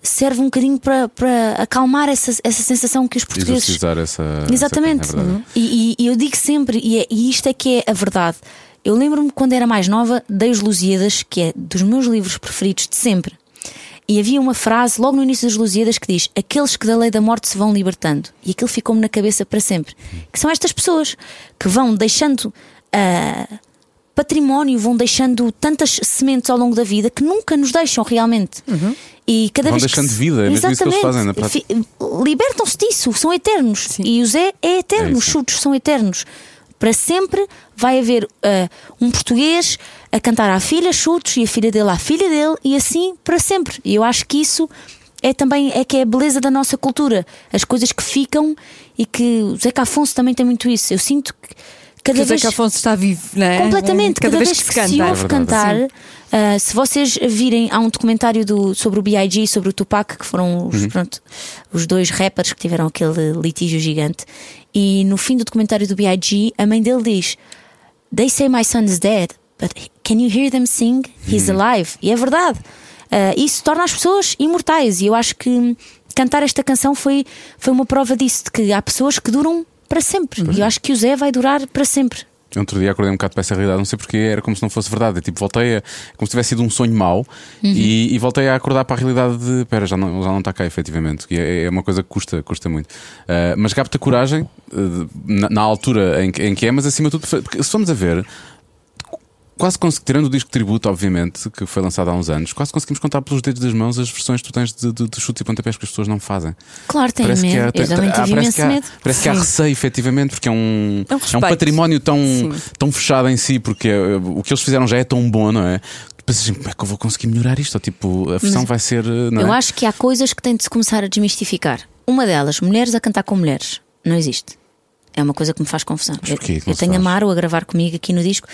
serve um bocadinho para, para acalmar essa, essa sensação que os portugueses Exorcizar essa. Exatamente. essa- é verdade. e, e- eu digo sempre, e, é- e isto é que é a verdade. Eu lembro-me quando era mais nova, dei os Lusíadas, que é dos meus livros preferidos de sempre. E havia uma frase logo no início das Lusíadas que diz: Aqueles que da lei da morte se vão libertando. E aquilo ficou-me na cabeça para sempre. Que são estas pessoas que vão deixando ah, património, vão deixando tantas sementes ao longo da vida que nunca nos deixam realmente. E cada Vão vez que deixando se- vida, é mesmo isso que eles fazem na prática. Fi- Libertam-se disso, são eternos. E o Zé é eterno, É os isso. chutes são eternos. Para sempre vai haver ah, um português a cantar à filha chutos e a filha dele à filha dele e assim para sempre. E eu acho que isso é também é que é a beleza da nossa cultura, as coisas que ficam e que o Zeca Afonso também tem muito isso. Eu sinto que cada Que o vez Zeca Afonso está vivo, não é? Completamente, Cada, vez que se canta. se ouve É cantar, ah, se vocês virem, há um documentário do, sobre o B.I.G. e sobre o Tupac, que foram os, Uhum. pronto, os dois rappers que tiveram aquele litígio gigante, e no fim do documentário do B.I.G., a mãe dele diz: They say my son is dead, but can you hear them sing? He's Uhum. alive. E é verdade. Ah, isso torna as pessoas imortais, e eu acho que cantar esta canção foi, foi uma prova disso, de que há pessoas que duram para sempre. E eu acho que o Zé vai durar para sempre. Outro dia acordei um bocado para essa realidade, não sei porque era como se não fosse verdade. Eu, tipo, voltei a. como se tivesse sido um sonho mau e, e voltei a acordar para a realidade de. Pera, já não, já não está cá, efetivamente. E é, é uma coisa que custa, custa muito. Ah, mas capta coragem ah, na, na altura em, que- em que é, mas acima de tudo, porque se vamos a ver. Quase consegui, tirando o disco tributo, obviamente, que foi lançado há uns anos, quase conseguimos contar pelos dedos das mãos as versões que tu tens de, de, de chutes e pontapés que as pessoas não fazem. Claro, tem Parece que medo. há- Eu também há- tive parece que há- medo. Parece que há receio, efetivamente, porque é um, É um é um património tão, Sim. tão fechado em si, porque eh, o que eles fizeram já é tão bom, não é? Pensas assim, como é que eu vou conseguir melhorar isto? Ou, tipo, a versão vai ser. eh, Eu é? acho que há coisas que têm de se começar a desmistificar. Uma delas, mulheres a cantar com mulheres. Não existe. É uma coisa que me faz confusão. Mas Eu, porquê que não eu tenho a? Maro a gravar comigo aqui no disco.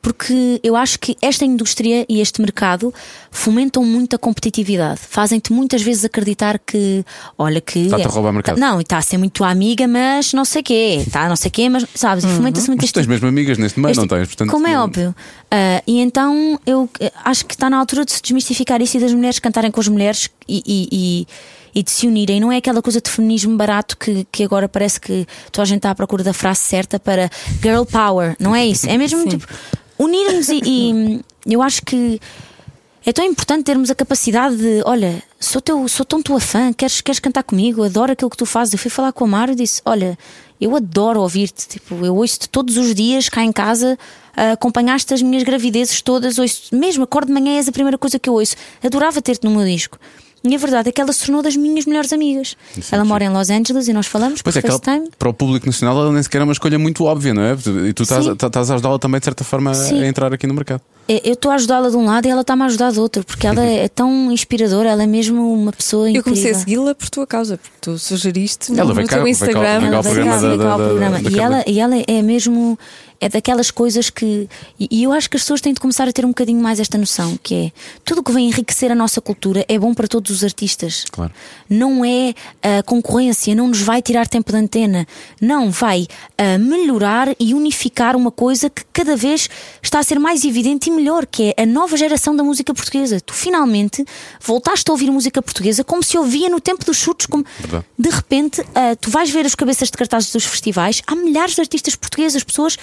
Porque eu acho que esta indústria e este mercado fomentam muito a competitividade. Fazem-te muitas vezes acreditar que, olha, que. Está-te a roubar mercado. Não, e está a ser muito tua amiga, mas não sei quê. Está não sei quê, mas sabes? E fomenta-se muito Mas tu tens mesmo amigas neste meio, este- não tens? Portanto, como é óbvio. Ah, e então eu eh, acho que está na altura de se desmistificar isso e das mulheres cantarem com as mulheres e, e- e- e de se unirem. Não é aquela coisa de feminismo barato que, que agora parece que toda a gente está à procura da frase certa para girl power. Não é isso. É mesmo tipo unirmos e, e eu acho que é tão importante termos a capacidade de, olha, sou, teu, sou tão tua fã, queres, queres cantar comigo? Adoro aquilo que tu fazes. Eu fui falar com a Mário e disse: Olha, eu adoro ouvir-te. Tipo, eu ouço-te todos os dias cá em casa. acompanhaste as minhas gravidezes todas, ouço mesmo, acordo de manhã és a primeira coisa que eu ouço. Adorava ter-te no meu disco. E a verdade é que ela se tornou das minhas melhores amigas. É ela giro. mora em Los Angeles e nós falamos Pois por é, que ela, FaceTime. para o público nacional ela nem sequer é uma escolha muito óbvia, não é? E tu estás, Sim. estás a ajudá-la também, de certa forma, Sim. a entrar aqui no mercado. É, Eu estou a ajudá-la de um lado e ela está-me a ajudar do outro, porque ela é tão inspiradora, ela é mesmo uma pessoa Eu incrível. comecei a segui-la por tua causa, porque tu sugeriste Ela no, vem no cá, teu cá- Instagram. vem cá ao Ela programa cá, da- vem cá ao da- da- programa. da E ela, e ela é mesmo. É daquelas coisas que. E, eu acho que as pessoas têm de começar a ter um bocadinho mais esta noção: que é tudo o que vem enriquecer a nossa cultura é bom para todos os artistas. Claro. Não é a concorrência, não nos vai tirar tempo de antena. Não, vai melhorar e unificar uma coisa que cada vez está a ser mais evidente e melhor, que é a nova geração da música portuguesa. Tu finalmente voltaste a ouvir música portuguesa como se ouvia no tempo dos chutes. Como... Verdade. De repente, ah, tu vais ver as cabeças de cartazes dos festivais, há milhares de artistas portugueses, as pessoas.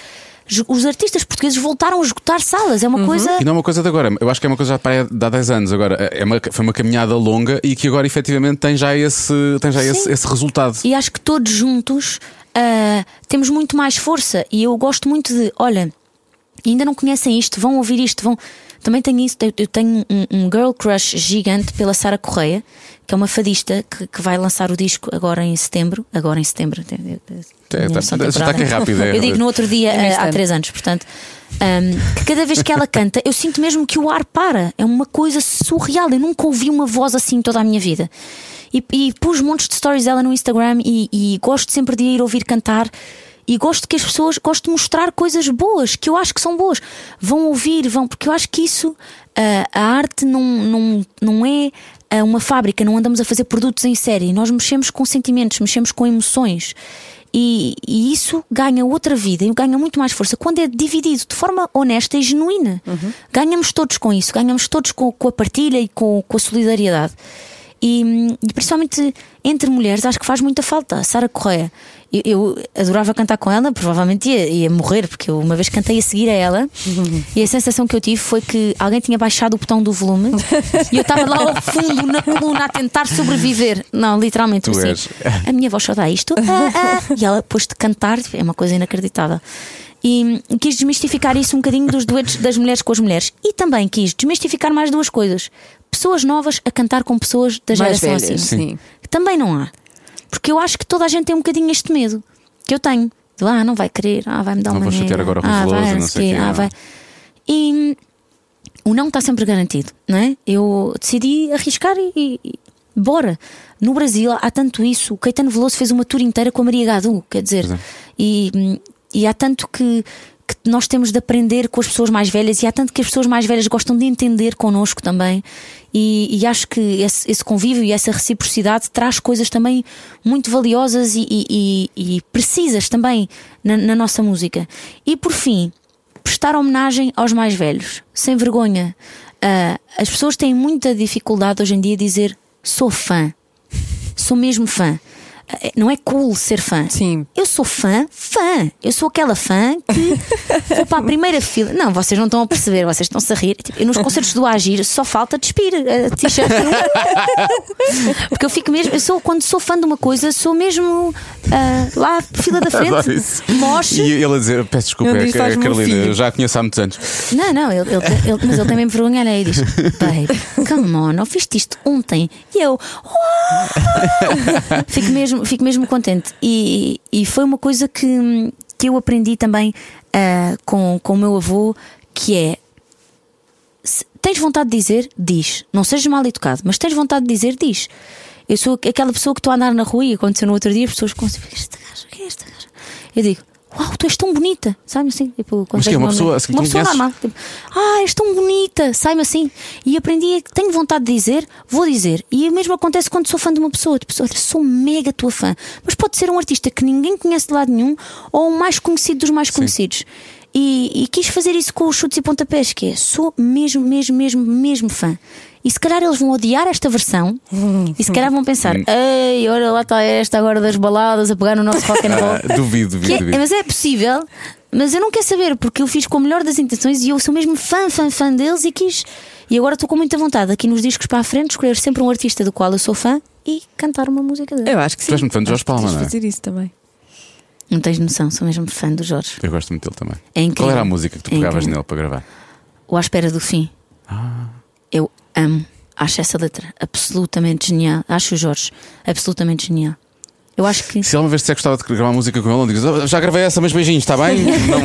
Os artistas portugueses voltaram a esgotar salas. É uma coisa. E não é uma coisa de agora, eu acho que é uma coisa já para há 10 anos. Agora, é uma, foi uma caminhada longa e que agora efetivamente tem já esse, tem já esse, esse resultado. E acho que todos juntos ah, temos muito mais força. E eu gosto muito de, olha, ainda não conhecem isto, vão ouvir isto, vão. Também tenho isso, eu- eu tenho um, um girl crush gigante pela Sara Correia, que é uma fadista que, que vai lançar o disco agora em setembro. Agora em setembro. É, tá- já está temporal. aqui rápido, é. Eu digo no outro dia, É neste há três anos, portanto. um, que cada vez que ela canta, eu sinto mesmo que o ar para. É uma coisa surreal. Eu nunca ouvi uma voz assim toda a minha vida. E, e pus montes de stories dela no Instagram e, e gosto sempre de ir ouvir cantar. E gosto que as pessoas, gosto de mostrar coisas boas, que eu acho que são boas. Vão ouvir, vão, porque eu acho que isso, ah, a arte não, não, não é ah, uma fábrica, não andamos a fazer produtos em série. Nós mexemos com sentimentos, mexemos com emoções. E, e isso ganha outra vida e ganha muito mais força quando é dividido de forma honesta e genuína. Ganhamos todos com isso, ganhamos todos com, com a partilha e com, com a solidariedade. E, e principalmente entre mulheres, acho que faz muita falta. Sara Correia, eu, eu adorava cantar com ela, provavelmente ia, ia morrer, porque eu uma vez cantei a seguir a ela e a sensação que eu tive foi que alguém tinha baixado o botão do volume e eu estava lá ao fundo na coluna a tentar sobreviver. Não, literalmente, assim, a minha voz só dá isto. ah, ah, e ela depois de cantar, é uma coisa inacreditável. E quis desmistificar isso um bocadinho dos duetos das mulheres com as mulheres. E também quis desmistificar mais duas coisas: pessoas novas a cantar com pessoas da Mais geração velhas, acima. sim. Também não há. Porque eu acho que toda a gente tem um bocadinho este medo que eu tenho. De, ah, não vai querer, ah, vai me dar Não uma vou chatear agora ah, vai, não sei quê, ah, vai. E o não está sempre garantido, não é? Eu decidi arriscar e, e- bora. No Brasil há tanto isso. O Caetano Veloso fez uma tour inteira com a Maria Gadu, quer dizer, é. e, hum, e há tanto que, que nós temos de aprender com as pessoas mais velhas e há tanto que as pessoas mais velhas gostam de entender connosco também. E, e acho que esse, esse convívio e essa reciprocidade traz coisas também muito valiosas e, e- e- precisas também na, na nossa música. E por fim, prestar homenagem aos mais velhos, sem vergonha. Ah, as pessoas têm muita dificuldade hoje em dia dizer sou fã, sou mesmo fã. Ah, Não é cool ser fã. Sim. Eu sou fã, fã. Eu sou aquela fã que vou para a primeira fila. Não, vocês não estão a perceber, vocês estão-se a rir. Tipo, eu nos concertos do Agir só falta despir a t-shirt. Porque eu fico mesmo, eu sou, quando sou fã de uma coisa, sou mesmo ah, lá, fila da frente, moche. E ele a dizer: Peço desculpa, é diz, que- "Faz-me um Carolina, filho." eu já a conheço há muitos anos. Não, não, ele, ele- ele- mas ele tem mesmo vergonha e diz: Babe, come on, ouviste isto ontem? E eu, "Uau!" fico, mesmo, fico mesmo contente. E, e foi uma coisa que, que eu aprendi também ah, com, com o meu avô, que é. se tens vontade de dizer, diz. Não sejas mal educado, mas tens vontade de dizer, diz. Eu sou aquela pessoa que estou a andar na rua e aconteceu no outro dia, as pessoas ficam assim, esta gaja, quem é esta gaja? Eu digo, uau, tu és tão bonita, sabe assim? Tipo, Mas que é uma pessoa assim uma pessoa normal. Tipo, ah, és tão bonita, sai-me assim. E aprendi tenho vontade de dizer, vou dizer. E o mesmo acontece quando sou fã de uma pessoa. Tipo, olha, sou mega tua fã. Mas pode ser um artista que ninguém conhece de lado nenhum ou o mais conhecido dos mais conhecidos. E, e quis fazer isso com os chutes e pontapés, que é sou mesmo, mesmo, mesmo, mesmo fã. E se calhar eles vão odiar esta versão e se calhar vão pensar: ei, olha lá está esta agora das baladas a pegar no nosso rock and roll. Ah, duvido, duvido, Que é- duvido. mas é possível, mas eu não quero saber, porque eu fiz com a melhor das intenções e eu sou mesmo fã, fã, fã deles e quis. E agora estou com muita vontade aqui nos discos para a frente escolher sempre um artista do qual eu sou fã e cantar uma música dele. Eu acho que sim. Tu és muito fã de Jorge Palma, não é? fazer isso também. Não tens noção, sou mesmo fã do Jorge. Eu gosto muito dele também. É incrível. Qual era a música que tu É pegavas incrível. nele para gravar? O À Espera do Fim. Ah. Eu amo. Acho essa letra absolutamente genial. Acho o Jorge absolutamente genial. Eu acho que. Se alguma vez disser que gostava de gravar música com ele, não digas, "Oh, já gravei essa, mas beijinhos, está bem? Não.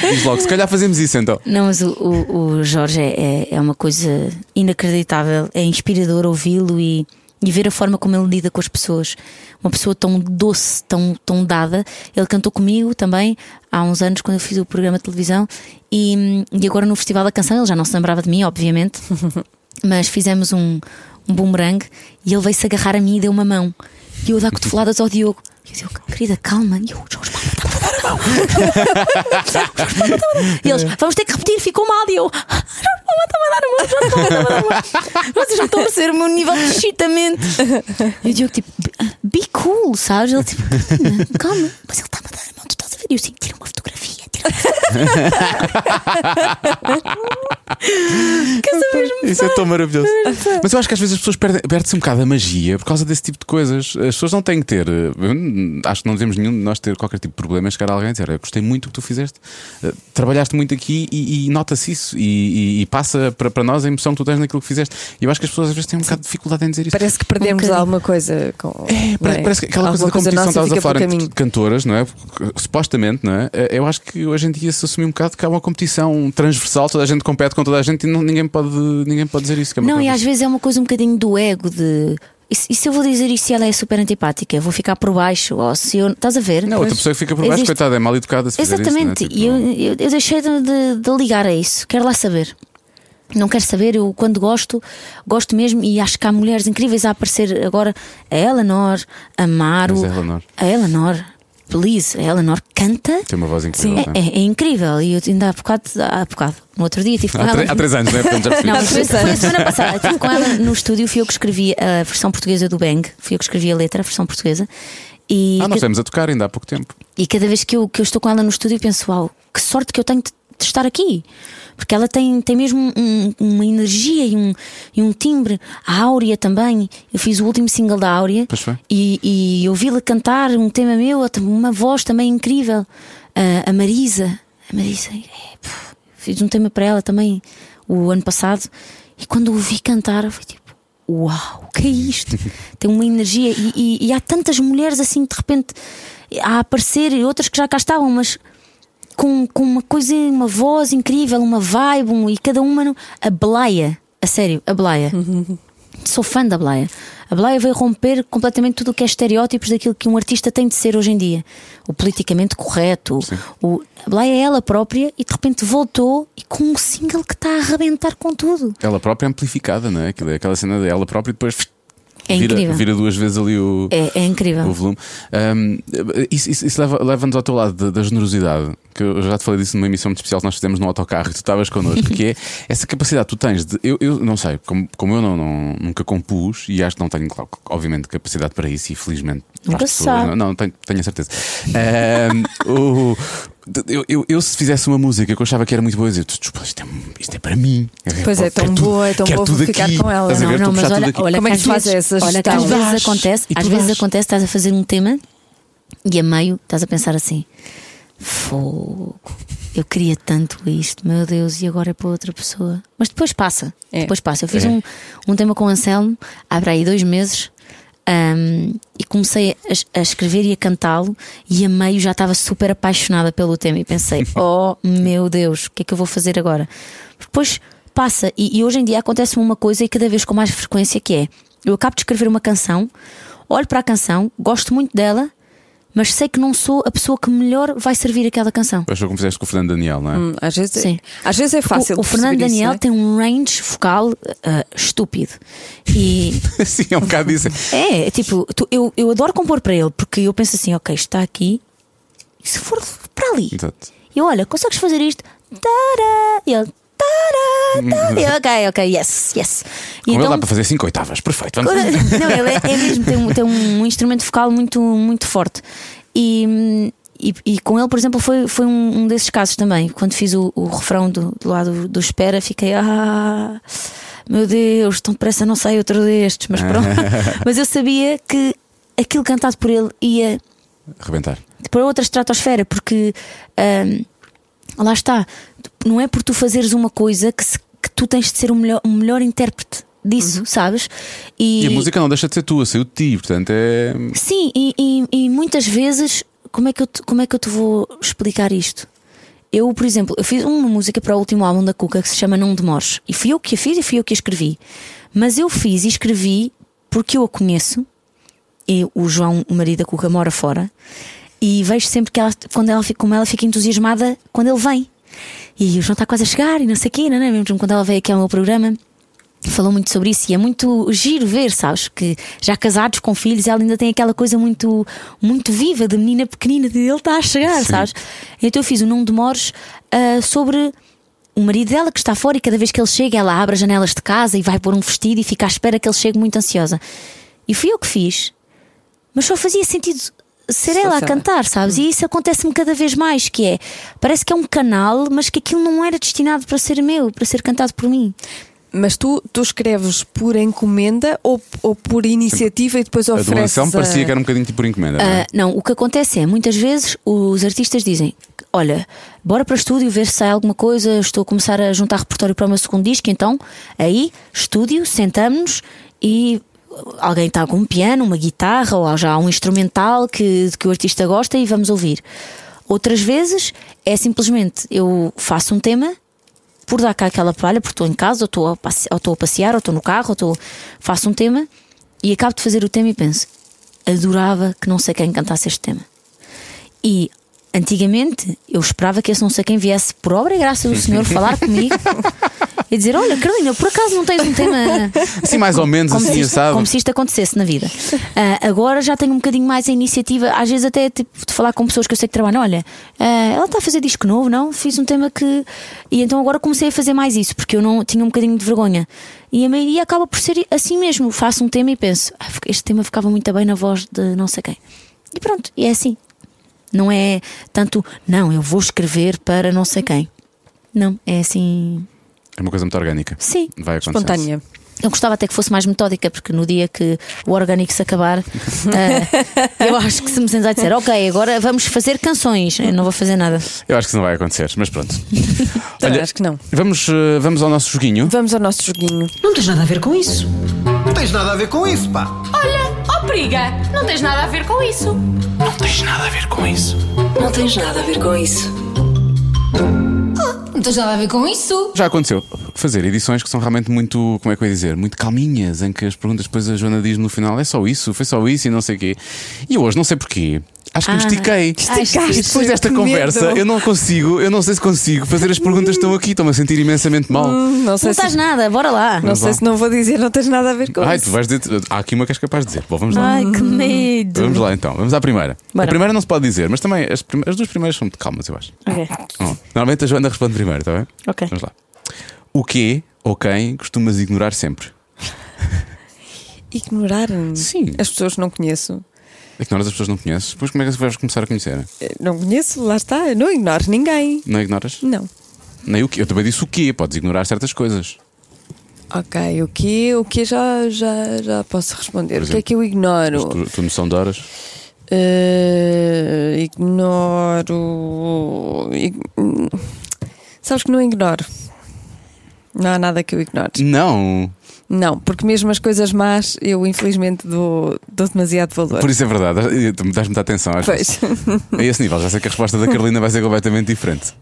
Diz logo, se calhar fazemos isso então. Não, mas o, o, o Jorge é, é- é uma coisa inacreditável. É inspirador ouvi-lo e, e ver a forma como ele lida com as pessoas. Uma pessoa tão doce, tão, tão dada. Ele cantou comigo também há uns anos, quando eu fiz o programa de televisão. E, e agora no Festival da Canção, ele já não se lembrava de mim, obviamente. mas fizemos um, um boomerang e ele veio-se agarrar a mim e deu uma mão. E eu a dar cotoveladas ao Diogo. E o Diogo, querida, calma. E eu, Jorge Palma, está-me E eles, vamos ter que repetir, ficou mal. E eu, Palma está-me a dar a dar a mão. Vocês não estão a ser o meu nível de excitamento. E o Diogo, tipo, be cool, sabes? Ele, tipo, calma. Mas ele está-me a dar a mão, tu estás a ver? E eu, assim, tira uma fotografia, uma Isso é tão maravilhoso. Mas eu acho que às vezes as pessoas perdem, perdem-se um bocado a magia por causa desse tipo de coisas. As pessoas não têm que ter. Acho que não devemos nenhum de nós ter qualquer tipo de problema em chegar a alguém e dizer: Eu gostei muito do que tu fizeste, eh, trabalhaste muito aqui e, e nota-se isso e, e- e passa para, para nós a emoção que tu tens naquilo que fizeste. E eu acho que as pessoas às vezes têm um bocado de dificuldade em dizer isso. Parece que perdemos bocadinho. alguma coisa. Com, É, parece, não parece que aquela coisa da competição nossa estavas a falar entre cantoras, não é? Supostamente, não é? Eu acho que hoje em dia se assume um bocado que há uma competição transversal, toda a gente compete com toda a gente e não- ninguém, pode, ninguém pode dizer isso. Que é uma Não, e às vezes é uma coisa um bocadinho do ego de. E se, e eu vou dizer isto se ela é super antipática? Vou ficar por baixo? Ou se eu. Estás a ver? Não, outra pessoa que fica por baixo, Existe- coitada, é mal educada se fizer Exatamente, isso. não é? e eu, Tipo, eu, eu deixei de, de- de ligar a isso. Quero lá saber. Não quero saber, eu quando gosto, gosto mesmo e acho que há mulheres incríveis a aparecer agora. A Eleanor, a Maro, Mas a Eleanor. a Eleanor, please, a Eleanor canta. Tem uma voz incrível. É, é? é- incrível. E eu ainda há bocado, há bocado, no outro dia, tive com Há, ela. há três anos, não é? Portanto, já percebi. Não, foi, foi a semana passada. Estive com ela no estúdio, fui eu que escrevi a versão portuguesa do Bang, fui eu que escrevi a letra, a versão portuguesa. E, Ah, nós estamos a tocar ainda há pouco tempo. e cada vez que eu, que eu estou com ela no estúdio, penso: Uau, que sorte que eu tenho de, de estar aqui. Porque ela tem, tem mesmo um- uma energia e um, e um timbre. A Áurea também. Eu fiz o último single da Áurea foi. e, e ouvi-la cantar um tema meu, uma voz também incrível. A, a Marisa, a Marisa, é, puf, fiz um tema para ela também o ano passado. E quando ouvi cantar, eu fui tipo. Uau, o que é isto? Tem uma energia e, e- e há tantas mulheres assim de repente a aparecer e outras que já cá estavam, mas com, com uma coisa, uma voz incrível, uma vibe, um- e cada uma. no- A Blaia, a sério, a Blaia. Sou fã da Blaia. A Blaia veio romper completamente tudo o que é estereótipos daquilo que um artista tem de ser hoje em dia. O politicamente correto. O, a Blaia é ela própria e de repente voltou e com um single que está a arrebentar com tudo. Ela própria amplificada, não é? É Aquela cena dela própria e depois É vira, incrível. vira duas vezes ali o, É, é incrível. o volume. Um, isso isso- isso leva- leva-nos ao teu lado da, da generosidade, que eu já te falei disso numa emissão muito especial que nós fizemos no autocarro e tu estavas connosco, que é essa capacidade que tu tens de. Eu, eu não sei, como, como eu não, não- nunca compus e acho que não tenho, claro, obviamente, capacidade para isso e felizmente. Nunca pessoas. Não, não, tenho, tenho a certeza. Um, o- eu, eu, eu, se fizesse uma música que eu achava que era muito boa, eu dizia, "Tu- tu- isto é, isto é para mim. Pois é, tão tudo- boa, é tão boa, ficar aqui." com ela. Não, ver? não, mas olha, olha Como é que faz vezes, essa olha às vezes acontece, tu às vezes acontece, estás a fazer um tema e a meio estás a pensar assim: fogo, eu queria tanto isto, meu Deus, e agora é para outra pessoa. Mas depois passa, É. depois passa. Eu fiz É. um, um tema com o Anselmo há para aí dois meses. Ahm, e comecei a, a escrever e a cantá-lo, e a meio já estava super apaixonada pelo tema. E pensei: Oh meu Deus, o que é que eu vou fazer agora? Depois passa, e, e hoje em dia acontece-me uma coisa, e cada vez com mais frequência: que é eu acabo de escrever uma canção, olho para a canção, gosto muito dela, mas sei que não sou a pessoa que melhor vai servir aquela canção. Pois foi como fizeste com o Fernando Daniel, não é? Hum, Às vezes, Sim. às vezes é fácil. o, o Fernando isso, Daniel é? tem um range focal ah, estúpido. E Sim, é um bocado isso. é, é tipo, tu- eu, eu adoro compor para ele, porque eu penso assim, ok, está aqui, e se for para ali? Exato. E eu, olha, consegues fazer isto? Tará! E ele, tará, eu, ok, ok, yes, yes. E Com ele dá para fazer 5 oitavas, perfeito. Vamos Não, ele é, é mesmo, tem, um, tem um instrumento vocal muito, muito forte. E, e, e com ele, por exemplo, foi, foi um, um desses casos também. Quando fiz o, o refrão do, do lado do Espera, fiquei, ah, meu Deus, tão depressa não sai outro destes. Mas pronto. mas eu sabia que aquilo cantado por ele ia Rebentar. para outra estratosfera, porque ahm, lá está, não é por tu fazeres uma coisa que, se- que tu tens de ser o melhor, o melhor intérprete disso, sabes? E a música não deixa de ser tua, saiu de ti, portanto é. Sim, e, e- e muitas vezes, como é, que eu te, como é que eu te vou explicar isto? Eu, por exemplo, eu fiz uma música para o último álbum da Cuca que se chama Não Demores. E fui eu que a fiz e fui eu que a escrevi. Mas eu fiz e escrevi porque eu a conheço. E o João, o marido da Cuca, mora fora. E vejo sempre que ela, quando ela, fica- como ela fica entusiasmada quando ele vem. E o João está quase a chegar e não sei o quê, não é? Mesmo quando ela veio aqui ao meu programa falou muito sobre isso e é muito giro ver, sabes? Que já casados com filhos, ela ainda tem aquela coisa muito, muito viva de menina pequenina, de ele está a chegar, sabes? Então eu fiz o Não Demores ah, sobre o marido dela que está fora e cada vez que ele chega, ela abre as janelas de casa e vai pôr um vestido e fica à espera que ele chegue muito ansiosa. E fui eu que fiz, mas só fazia sentido ser ela a Só- cantar, sabes? E isso acontece-me cada vez mais, que é, parece que é um canal, mas que aquilo não era destinado para ser meu, para ser cantado por mim. Mas tu, tu escreves por encomenda ou, ou por iniciativa e depois A ofereces. Anselmo parecia a- que era um bocadinho tipo por encomenda. não é? Ah, não, o que acontece é, muitas vezes os artistas dizem: Olha, bora para o estúdio ver se sai alguma coisa. Estou a começar a juntar repertório para o meu segundo disco. Então, aí, estúdio, sentamos-nos e alguém está com um piano, uma guitarra ou já um instrumental que, que o artista gosta e vamos ouvir. Outras vezes é simplesmente eu faço um tema por dar cá aquela palha, porque estou em casa, ou estou a, passe- ou estou a passear, ou estou no carro, ou estou, faço um tema e acabo de fazer o tema e penso: adorava que não sei quem cantasse este tema. E antigamente eu esperava que esse não sei quem viesse por obra e graça do Senhor falar comigo e dizer: Olha, Carolina, por acaso não tens um tema. Assim, mais ou menos, Como, assim, isto, sabe? como se isto acontecesse na vida. Ah, agora já tenho um bocadinho mais a iniciativa, às vezes até tipo, de falar com pessoas que eu sei que trabalham. Olha, ah, ela está a fazer disco novo, não? Fiz um tema que. E então agora comecei a fazer mais isso, porque eu não tinha um bocadinho de vergonha. E a maioria acaba por ser assim mesmo. Faço um tema e penso: "Ah, este tema ficava muito bem na voz de não sei quem. E pronto, e é assim. Não é tanto, não, eu vou escrever para não sei quem. Não, é assim. É uma coisa muito orgânica. Sim. Vai acontecer. Espontânea. Eu gostava até que fosse mais metódica, porque no dia que o orgânico se acabar, eh, eu acho que se me sentar a dizer, ok, agora vamos fazer canções, eu não vou fazer nada. Eu acho que isso não vai acontecer, mas pronto. Também acho que não. Vamos, eh, vamos ao nosso joguinho. Vamos ao nosso joguinho. Não tens nada a ver com isso. Não tens nada a ver com isso, pá. Olha, ó periga, não tens nada a ver com isso. Não tens nada a ver com isso. Não tens nada a ver com isso. Não tens nada a ver com isso. Já aconteceu fazer edições que são realmente muito, como é que eu ia dizer, muito calminhas, em que as perguntas depois a Joana diz no final: é só isso, foi só isso e não sei o quê. E hoje não sei porquê. Acho que me Ah. estiquei. Esticaste. E depois desta Que conversa, medo. eu não consigo, eu não sei se consigo fazer as perguntas que estão aqui, estou-me a sentir imensamente mal. Hum, Não sei Não estás se, nada, bora lá. não Vamos sei lá. se não vou dizer, não tens nada a ver com Ai, isso. tu vais dizer. Há aqui uma que és capaz de dizer. Bom, vamos lá. Ai, que medo. Vamos lá então, vamos à primeira. A Bora. primeira não se pode dizer, mas também as, prime- as duas primeiras são muito calmas, eu acho. Ok, Bom, normalmente a Joana responde primeiro, está bem? ok. Vamos lá. O que ou quem costumas ignorar sempre? Ignorar Sim. as pessoas que não conheço. Ignoras as pessoas que não conheces? Depois como é que vais começar a conhecer? Eh, Não conheço, lá está. Não ignoro ninguém. Não ignoras? Não. Nem o quê? Eu também disse o quê? Podes ignorar certas coisas. Ok, o que o que já, já, já posso responder. Por o que é que eu ignoro? Tu, tu noção de horas? Eh, ignoro. ig- hum, Sabes que não ignoro. Não há nada que eu ignore. Não. Não, porque mesmo as coisas más eu infelizmente dou, dou demasiado valor. Por isso é verdade. Tu me dás muita atenção. Às vezes. Pois. A esse nível, já sei que a resposta da Carolina vai ser completamente diferente.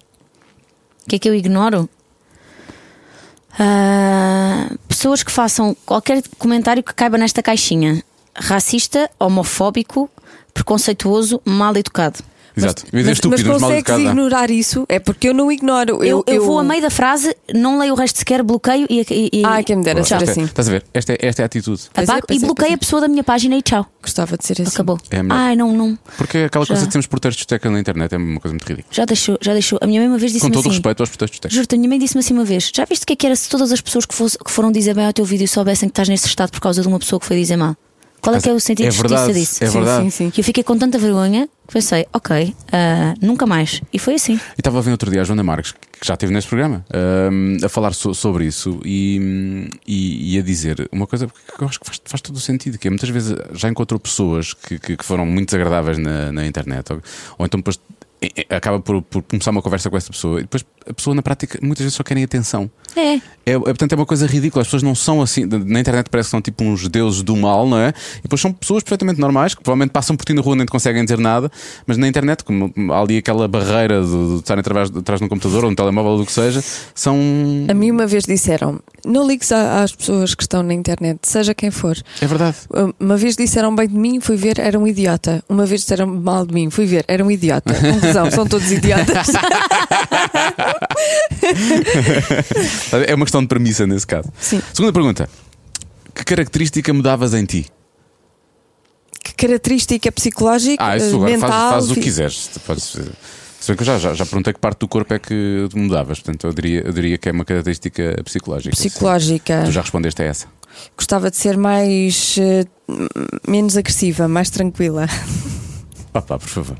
O que é que eu ignoro? Ah, pessoas que façam qualquer comentário que caiba nesta caixinha: racista, homofóbico, preconceituoso, mal educado. Exato. Eu dizer Mas, estúpido, mas consegues ignorar isso? É porque eu não ignoro. Eu, eu vou a meio da frase, não leio o resto sequer, bloqueio e. e, e Ai, quem me dera ser é- assim. Estás a ver? Esta é, esta é a atitude. É, apago pois e é, bloqueio é. a pessoa da minha página e tchau. Gostava de ser assim. Acabou. É. Ai, não, não. Porque aquela coisa Já. de termos protestos de na internet é uma coisa muito ridícula. Já deixou, já deixou. A minha mãe uma vez Com disse-me todo o assim. respeito aos protestos de. Juro-te, a minha mãe disse-me assim uma vez: Já viste o que é que era se todas as pessoas que, fosse- que foram dizer bem ao teu vídeo soubessem que estás nesse estado por causa de uma pessoa que foi dizer mal? Qual é que é o sentido É de justiça verdade, disso? é verdade. Sim, sim. E eu fiquei com tanta vergonha que pensei: Ok, ah, nunca mais. E foi assim. E estava a ver outro dia a Joana Marques, que já esteve neste programa, hum, a falar so- sobre isso e, e- e a dizer uma coisa que eu acho que faz, faz todo o sentido, que é muitas vezes já encontrou pessoas que, que- que foram muito desagradáveis na, na internet, ou, ou então depois acaba por, por começar uma conversa com essa pessoa e depois a pessoa na prática muitas vezes só querem atenção. É. É, é, portanto, é uma coisa ridícula. As pessoas não são assim. Na internet parece que são tipo uns deuses do mal, não é? E depois são pessoas perfeitamente normais que provavelmente passam por ti na rua nem te conseguem dizer nada, mas na internet, como há ali aquela barreira de, de estarem atrás, atrás de um computador ou um telemóvel ou do que seja, são. A mim uma vez disseram: não ligues às pessoas que estão na internet, seja quem for. É verdade. Uma vez disseram bem de mim, fui ver, era um idiota. Uma vez disseram mal de mim, fui ver, era um idiota. Conclusão, são todos idiotas. É uma questão de premissa nesse caso. Sim. Segunda pergunta: Que característica mudavas em ti? Que característica psicológica, Ah, isso agora mental. fazes, fazes o que quiseres. Podes, se bem que eu já, já, já perguntei que parte do corpo é que mudavas, portanto eu diria, eu diria que é uma característica psicológica. Psicológica. Tu já respondeste a essa. Gostava de ser mais. eh, menos agressiva, mais tranquila. Papá, por favor.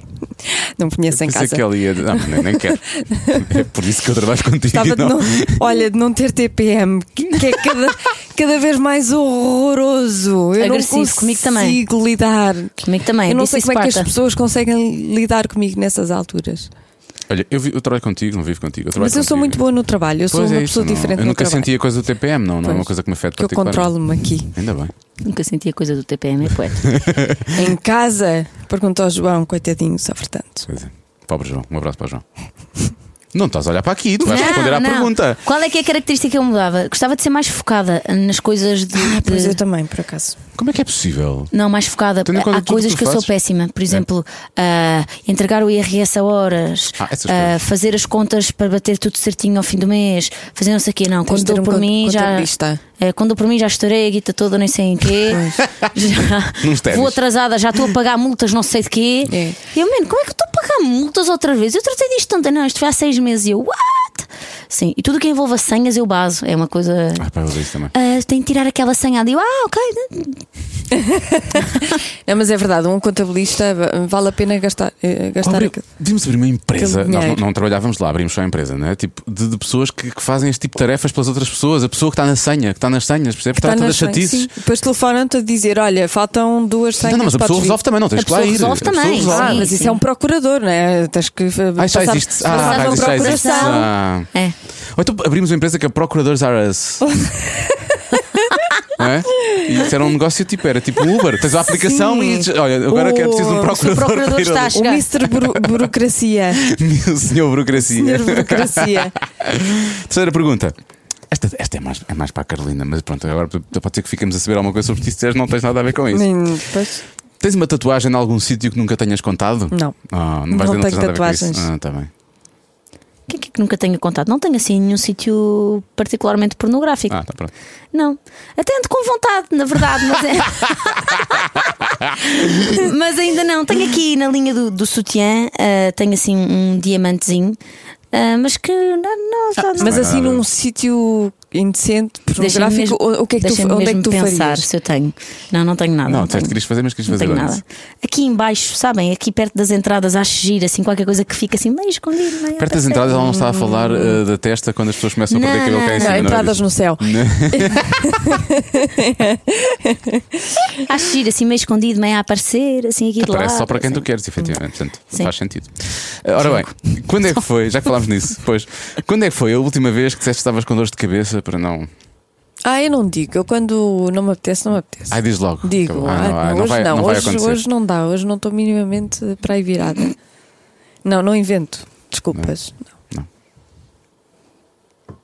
Não me conheço em casa. que ela ia. Não, nem, nem quero. É por isso que eu trabalho contigo. E de não- não, olha, de não ter TPM, que é cada, cada vez mais horroroso. Eu Agressivo, não comigo consigo também. lidar. Comigo também. Eu não disse sei como é que as pessoas conseguem lidar comigo nessas alturas. Olha, eu, vi- eu trabalho contigo, não vivo contigo. Eu Mas eu sou contigo. muito boa no trabalho, eu sou Pois é uma isso, pessoa não- diferente Eu nunca senti a coisa do TPM, não, não é uma coisa que me afeta Que eu controlo-me aqui. Ainda bem. Nunca senti a coisa do TPM, é poeta. Em casa, pergunto ao João, coitadinho, sofre tanto. Pois é. Pobre João, um abraço para o João. Não estás a olhar para aqui, tu vais Não, responder à não. pergunta. Qual é que é a característica que eu mudava? Gostava de ser mais focada nas coisas de. Ah, pois de- eu também, por acaso. Como é que é possível? Não, mais focada. Conta Há tudo o coisas que eu sou péssima. Por exemplo, ah, entregar o IRS a horas, Ah, coisas. fazer as contas para bater tudo certinho ao fim do mês, fazer não sei o quê. Não, Tens quando dou um por mim já. É, quando dou por mim já estourei a guita toda, nem sei em quê. Já, vou atrasada, já estou a pagar multas, não sei de quê. É. E eu, mano, como é que eu estou a pagar multas outra vez? Eu tratei disto ontem, não, isto foi há seis meses. E eu, what? Sim, e tudo que envolva senhas eu baso. É uma coisa. Ah, pá, eu odeio isso também. Ah, tem que tirar aquela senha ali. Ah, ok. Não, mas é verdade, um contabilista va- vale a pena gastar. eh, gastar Abri- Devíamos abrir uma empresa. Nós não, não trabalhávamos lá, abrimos só a empresa, não é? Tipo, de, de pessoas que, que fazem este tipo de tarefas pelas outras pessoas. A pessoa que está na senha, que está nas senhas, percebes? Está Trata das chatices. sim. Depois telefonam-te a dizer: olha, faltam duas senhas. Não, não, mas a pessoa vir. resolve também, não tens A que lá ir. resolve A também, resolve. Ah, Sim, mas sim. isso é um procurador, não é? Tens que. Ah, já passar- existe. Ah, já existe. Ah. É. Ou então abrimos uma empresa que é Procuradores R Us. Não é? E isso era um negócio tipo, era tipo um Uber. Tens a aplicação Sim. e olha, agora que é preciso de um O- procurador. o procurador está a ali." O chegar. Mr. Buro- Burocracia. O senhor burocracia. Senhor Burocracia. Terceira pergunta. Esta, esta é, mais, é mais para a Carolina, mas pronto, agora pode ser que fiquemos a saber alguma coisa sobre ti se disseres, não tens nada a ver com isso. Nem- pois, Tens uma tatuagem em algum sítio que nunca tenhas contado? Não. Ah, não Não vais dizer, tenho tens nada a ver com isso? tatuagens. Ah, tá bem. Quem é que nunca tenha contado? Não tenho assim nenhum sítio particularmente pornográfico. Ah, tá pronto. Não. Até ando com vontade, na verdade, mas é. mas ainda não. Tenho aqui na linha do, do sutiã, ah, tenho assim um diamantezinho, ah, mas que não, não, só não. Mas assim num sítio indecente, pornográfico, mesmo- o que é que tu, onde é que tu pensar farias? se eu tenho. Não, não tenho nada. Não, não disseste que tenho. querias fazer, mas querias Não fazer tenho nada. Aqui embaixo, sabem? Aqui perto das entradas, acho giro, assim, qualquer coisa que fica assim meio escondido. Meio Perto das entradas, ela não está a falar uh, da testa quando as pessoas começam a perder Não, cabelo cá em não, cima. Não, não é entradas no céu. Acho giro, assim, meio escondido, meio a aparecer, assim, aqui de lado. Parece só para quem assim. tu queres, efetivamente. Portanto, Sim. faz sentido. Ora bem, quando é que foi? Já que falámos nisso, pois. Quando é que foi a última vez que disseste que estavas com dores de cabeça para não. Ah, eu não digo. Eu quando não me apetece, não me apetece. Ai, diz logo. Digo, Ah, ah, não, ah, não, não hoje vai, não, não vai hoje, hoje não dá, hoje não estou minimamente para aí virada. Não, não invento. Desculpas.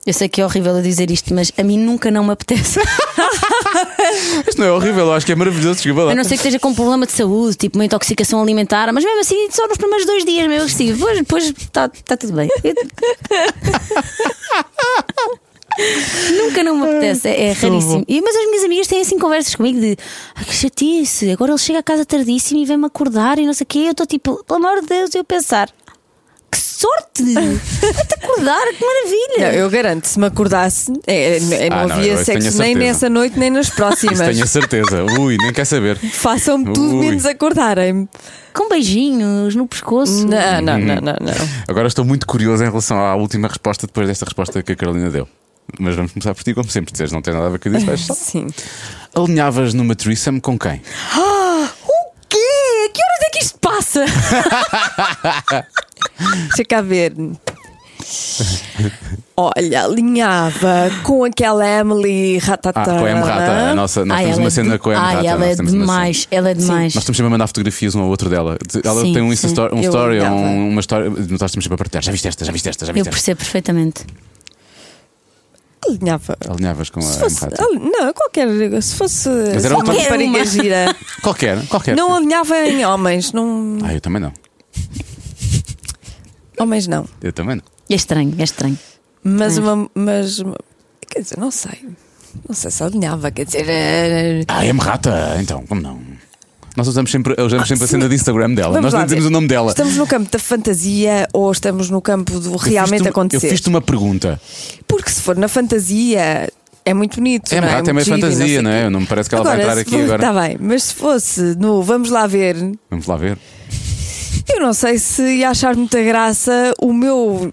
Eu sei que é horrível eu dizer isto, mas a mim nunca não me apetece. Isto não é horrível, eu acho que é maravilhoso. Desculpa lá. A não ser que esteja com um problema de saúde, tipo uma intoxicação alimentar, mas mesmo assim, só nos primeiros dois dias agressivo. Depois, depois está tá tudo bem. Nunca não me apetece, é, é raríssimo. E, mas as minhas amigas têm assim conversas comigo de "Ai, que chatice, agora ele chega a casa tardíssimo e vem-me acordar e não sei o quê. Eu estou tipo, pelo amor de Deus, eu pensar. Que sorte! Vai-te acordar, que maravilha! Não, eu garanto, se me acordasse, é, é, não Ah, não, havia sexo nem nessa noite nem nas próximas. Isso tenho a certeza. Ui, nem quer saber. Façam-me tudo Ui. menos acordarem-me. Com beijinhos no pescoço. Não, não, não, não, não. Agora estou muito curioso em relação à última resposta depois desta resposta que a Carolina deu. Mas vamos começar por ti, como sempre. Dizes, não tem nada a ver com isso. vais só. Sim. Alinhavas numa threesome com quem? O quê? Que horas é que isto passa? Deixa cá ver. Olha, alinhava com aquela Emily Ratata. Ah, com a M Rata, a nossa. Nós Ai, temos uma é cena de- com a M Ai, Rata. ela é cena. demais, ela é demais. Nós estamos sempre a mandar fotografias um ao outro dela. Ela Sim, tem um, sim. story, um Eu story um- uma história. Nós estamos sempre a partilhar. Já viste esta, já viste esta, já Eu viste esta. percebo perfeitamente. Alinhava. Alinhavas com a Se M fosse, Rata. ali- não, qualquer. Se fosse Mas era outra- rapariga Uma. gira. Qualquer, qualquer. Não alinhava em homens. Não, Ah, eu também não. homens não. Eu também não. É estranho, é estranho. Mas uma. Mas, quer dizer, não sei. Não sei se alinhava. Quer dizer. eh, Ah, M Rata, então, como não? Nós usamos sempre, usamos sempre a cena de Instagram dela. Vamos Nós lá não dizemos ver. o nome dela. Estamos no campo da fantasia ou estamos no campo do realmente uma- acontecer? Eu fiz-te uma pergunta. Porque se for na fantasia é muito bonito. É não Rata, é meio Muito giro e fantasia, sei não é? Não me parece que ela vai entrar se aqui for- agora. Está bem, mas se fosse no Vamos lá ver, Vamos lá ver. eu não sei se ia achar muita graça o meu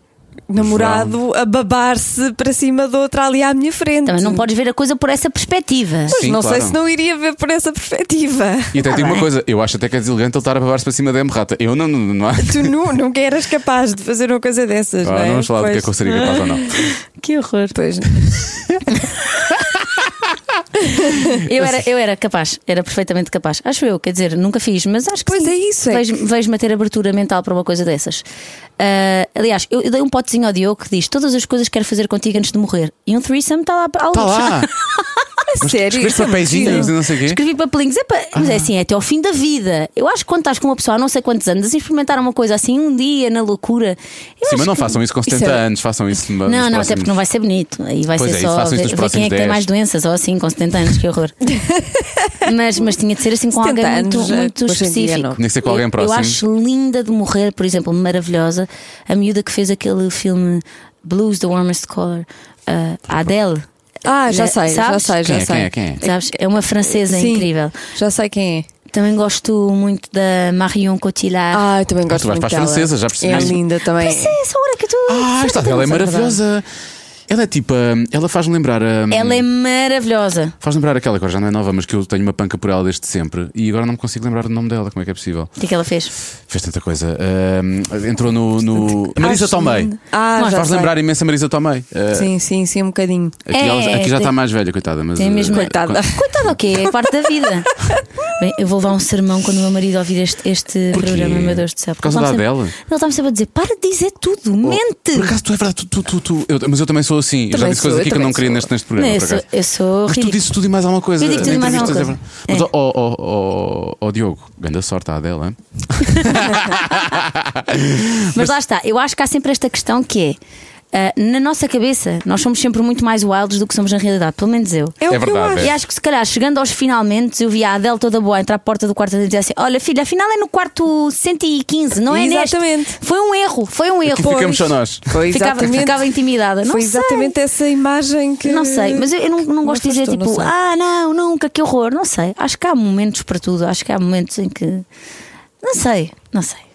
namorado a babar-se para cima de outra ali à minha frente. Também não podes ver a coisa por essa perspectiva. Mas Sim, não claro. sei se não iria ver por essa perspectiva. E até Tá digo uma coisa, eu acho até que é deselegante ele estar a babar-se para cima da M Rata. Eu não, não, não, há- Tu nu- nunca eras capaz de fazer uma coisa dessas, Ah, não é? não vamos falar do que é Pois. que eu seria capaz ou não. Que horror. Pois. Eu era, eu era capaz, era perfeitamente capaz. Acho eu, quer dizer, nunca fiz, mas acho que Pois sim. é isso, é Vejo- Vejo-me a ter abertura mental para uma coisa dessas. Ah, aliás, eu, eu dei um potezinho ao Diogo que diz todas as coisas que quero fazer contigo antes de morrer. E um threesome está lá Está luz. lá! Sério. Escreve isso é papeizinhos giro. e não sei o quê. Escrevi papelinhos, Epá, mas é assim, é até ao fim da vida. Eu acho que quando estás com uma pessoa há não sei quantos anos, assim, experimentar uma coisa assim um dia na loucura. eu Sim, mas não que- façam isso com 70 Isso é- anos, façam isso Não, não, até próximos- porque não vai ser bonito. Aí vai Pois ser é, só ver, ver quem é que tem 10. mais doenças ou assim, com 70 anos, que horror. mas, mas tinha de ser assim com 70 alguém muito, anos, muito específico. Tinha que ser com alguém Eu- próximo. Eu acho linda de morrer, por exemplo, maravilhosa, a miúda que fez aquele filme Blues, The Warmest Color, uh, a Adele. Ah, já Já- sei, já sei, já Quem é, sei. quem é, quem é? Sabes? É uma francesa Sim, incrível. Já sei quem é. Também gosto muito da Marion Cotillard. Ah, eu também gosto tu vais muito para as dela. francesas, já percebi. É linda também. Essa hora que tu. Ah, esta dela é maravilhosa. Ela é tipo. hum, Ela faz-me lembrar. hum, Ela é maravilhosa. Faz lembrar aquela que agora já não é nova, mas que eu tenho uma panca por ela desde sempre e agora não me consigo lembrar do nome dela. Como é que é possível? O que é que ela fez? Fez tanta coisa. Hum, entrou no. no... Marisa Acho Tomei. Ah, já Faz sei. lembrar imenso a Marisa Tomei. Uh, Sim, sim, sim, um bocadinho. Aqui, É, ela- aqui já tem- está mais velha, coitada. Mas, Tem uh, mesmo. Coitada. Coitada, o quê? É parte da vida. Bem, eu vou levar um sermão quando o meu marido ouvir este, este Porquê? programa, meu Deus do céu. Por causa da sempre- Adele? Ele está-me sempre a dizer: para de dizer tudo, mente! Por acaso tu é verdade, tu, tu, tu, tu- eu- mas eu também sou assim. eu já disse sou, coisas eu aqui que eu não queria sou. neste, neste Não, programa. eu, por sou, eu sou Mas tu disse tudo e mais alguma coisa. Eu digo tudo e mais alguma entrevista, coisa. Mas, É. ó, Diogo, grande sorte à hein? Mas lá está, eu acho que há sempre esta questão que é. Ah, na nossa cabeça, nós somos sempre muito mais wilds do que somos na realidade, pelo menos eu. É, o É que eu verdade, acho. E acho que se calhar chegando aos finalmente, eu vi a Adele toda boa entrar à porta do quarto e dizer assim: Olha, filha, afinal é no quarto 115, não é Exatamente. neste. Foi um erro, foi um erro. Aqui ficamos só nós. Foi Ficava, exatamente, ficava intimidada. Não foi sei. exatamente essa imagem que. Não sei, mas eu, eu não, não gosto de dizer tipo, não sei. ah, não, nunca, que horror. Não sei. Acho que há momentos para tudo. Acho que há momentos em que. Não sei, não sei, não sei.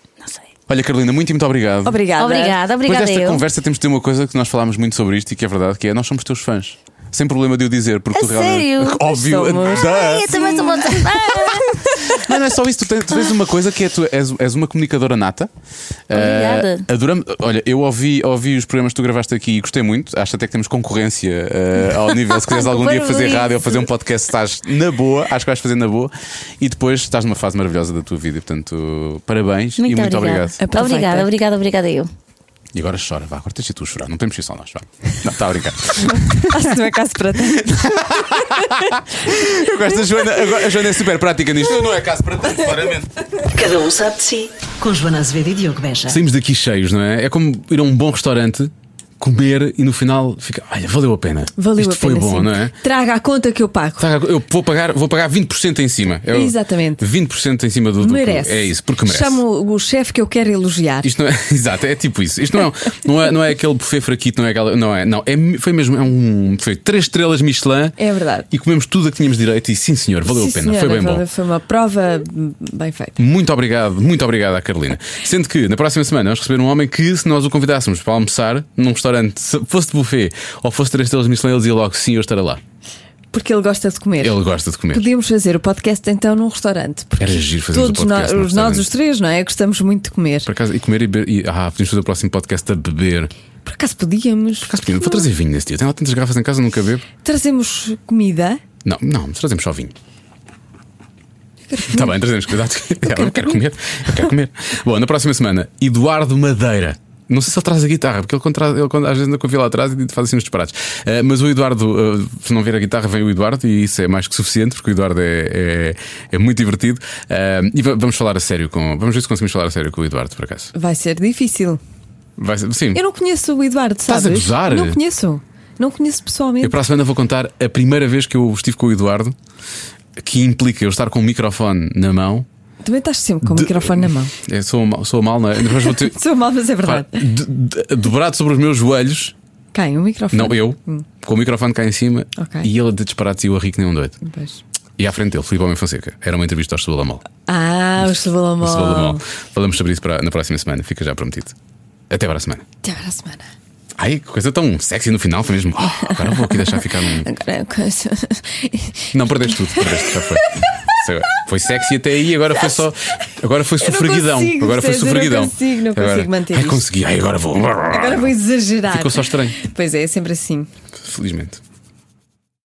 Olha, Carolina, muito, muito obrigado. Obrigada. Obrigada, Depois obrigada desta eu. conversa temos de ter uma coisa que nós falámos muito sobre isto e que é verdade, que é nós somos teus fãs. Sem problema de eu dizer, porque A tu realmente. sério? Óbvio. Somos. duh. Ai, eu também sou fã. Não, não é só isso, tu tens, tu tens uma coisa que é tu és, és uma comunicadora nata. Obrigada. Eh, adoramos- olha, eu ouvi, ouvi os programas que tu gravaste aqui e gostei muito. Acho até que temos concorrência eh, ao nível. Se quiseres algum dia fazer rádio ou fazer um podcast, estás na boa. Acho que vais fazer na boa. E depois estás numa fase maravilhosa da tua vida. Portanto, parabéns Muito e muito obrigada. obrigado. Aproveita. Obrigada, obrigada, obrigada eu. E agora chora, vá, agora tens de tu a chorar, não temos que ir só nós, vá. Não, está a brincar. Acho que não é caso para tanto. Eu gosto da Joana, a Joana é super prática nisto. Não é caso para tanto, claramente. Cada um sabe de si. Com Joana Azevedo e Diogo Beja. Saímos daqui cheios, não é? É como ir a um bom restaurante, comer e no final fica, olha, valeu a pena. Valeu Isto a pena. foi bom, sim. não é? Traga a conta que eu pago. Tá, Eu vou pagar, vou pagar 20% em cima. É o- Exatamente. 20% em cima do, do merece. É isso, porque merece. Chamo o chefe que eu quero elogiar. Isto não é, exato, é tipo isso. Isto não é, não é, não é aquele buffet fraquito, não é aquela. Não é, não. É, foi mesmo, é um. Foi três estrelas Michelin. É verdade. E comemos tudo a que tínhamos direito e sim, senhor, valeu Sim, a pena. senhora, foi bem bom. Foi uma prova bem feita. Muito obrigado, muito obrigado à Carolina. Sendo que na próxima semana vamos receber um homem que, se nós o convidássemos para almoçar num restaurante, se fosse de buffet ou fosse três estrelas Michelin, ele dizia logo sim, eu estarei lá. Porque ele gosta de comer. Ele gosta de comer. Podíamos fazer o podcast então num restaurante. Porque Era giro fazermos o todos podcast nós, nós, restaurante. os três, não é? Gostamos muito de comer. Por acaso, e comer e beber. Ah, podíamos fazer o próximo podcast a beber. Por acaso podíamos. Por acaso, podíamos- vou trazer vinho nesse dia. Tenho lá tantas garrafas em casa, nunca bebo. Trazemos comida. Não, não, trazemos só vinho. Está bem, trazemos cuidado. Eu quero comer. Eu quero comer. Bom, na próxima semana, Eduardo Madeira. Não sei se ele traz a guitarra, porque ele, traz- ele às vezes anda com a fila atrás e faz assim uns disparates. Eh, mas o Eduardo, eh, se não ver a guitarra, vem o Eduardo e isso é mais que suficiente, porque o Eduardo é, é, é muito divertido. Eh, e va- vamos falar a sério com. Vamos ver se conseguimos falar a sério com o Eduardo, por acaso. Vai ser difícil. Vai ser- sim. Eu não conheço o Eduardo, Estás sabes? a gozar? Não conheço. Não conheço pessoalmente. Eu para a semana vou contar a primeira vez que eu estive com o Eduardo, que implica eu estar com o microfone na mão. Também estás sempre com o De- microfone na mão. É, sou, mal, sou mal, não é? Ter. Sou mal, mas é verdade. Dobrado sobre os meus joelhos, Quem? O microfone? não eu, com o microfone cá em cima Ok. e ele de disparates e eu a rir que nem um doido. Pois. E à frente dele, Filipe Homem Fonseca. Era uma entrevista ao Estabalamol. Ah, o Cebolamol. Estabalamol. Falamos sobre isso para- na próxima semana, fica já prometido. Até para a semana. Até para a semana. Ai, que coisa tão sexy no final, foi mesmo. Oh, agora vou aqui deixar ficar um. Agora é coisa. Não, perdeste tudo, perdeste, já foi. Foi sexy até aí, agora foi só. Agora foi sofreguidão. Agora foi? Eu não sofreguidão. consigo, não consigo Agora- manter Ai, consegui, ai, agora vou. Agora vou exagerar. Ficou só estranho. Pois é, é sempre assim. Felizmente.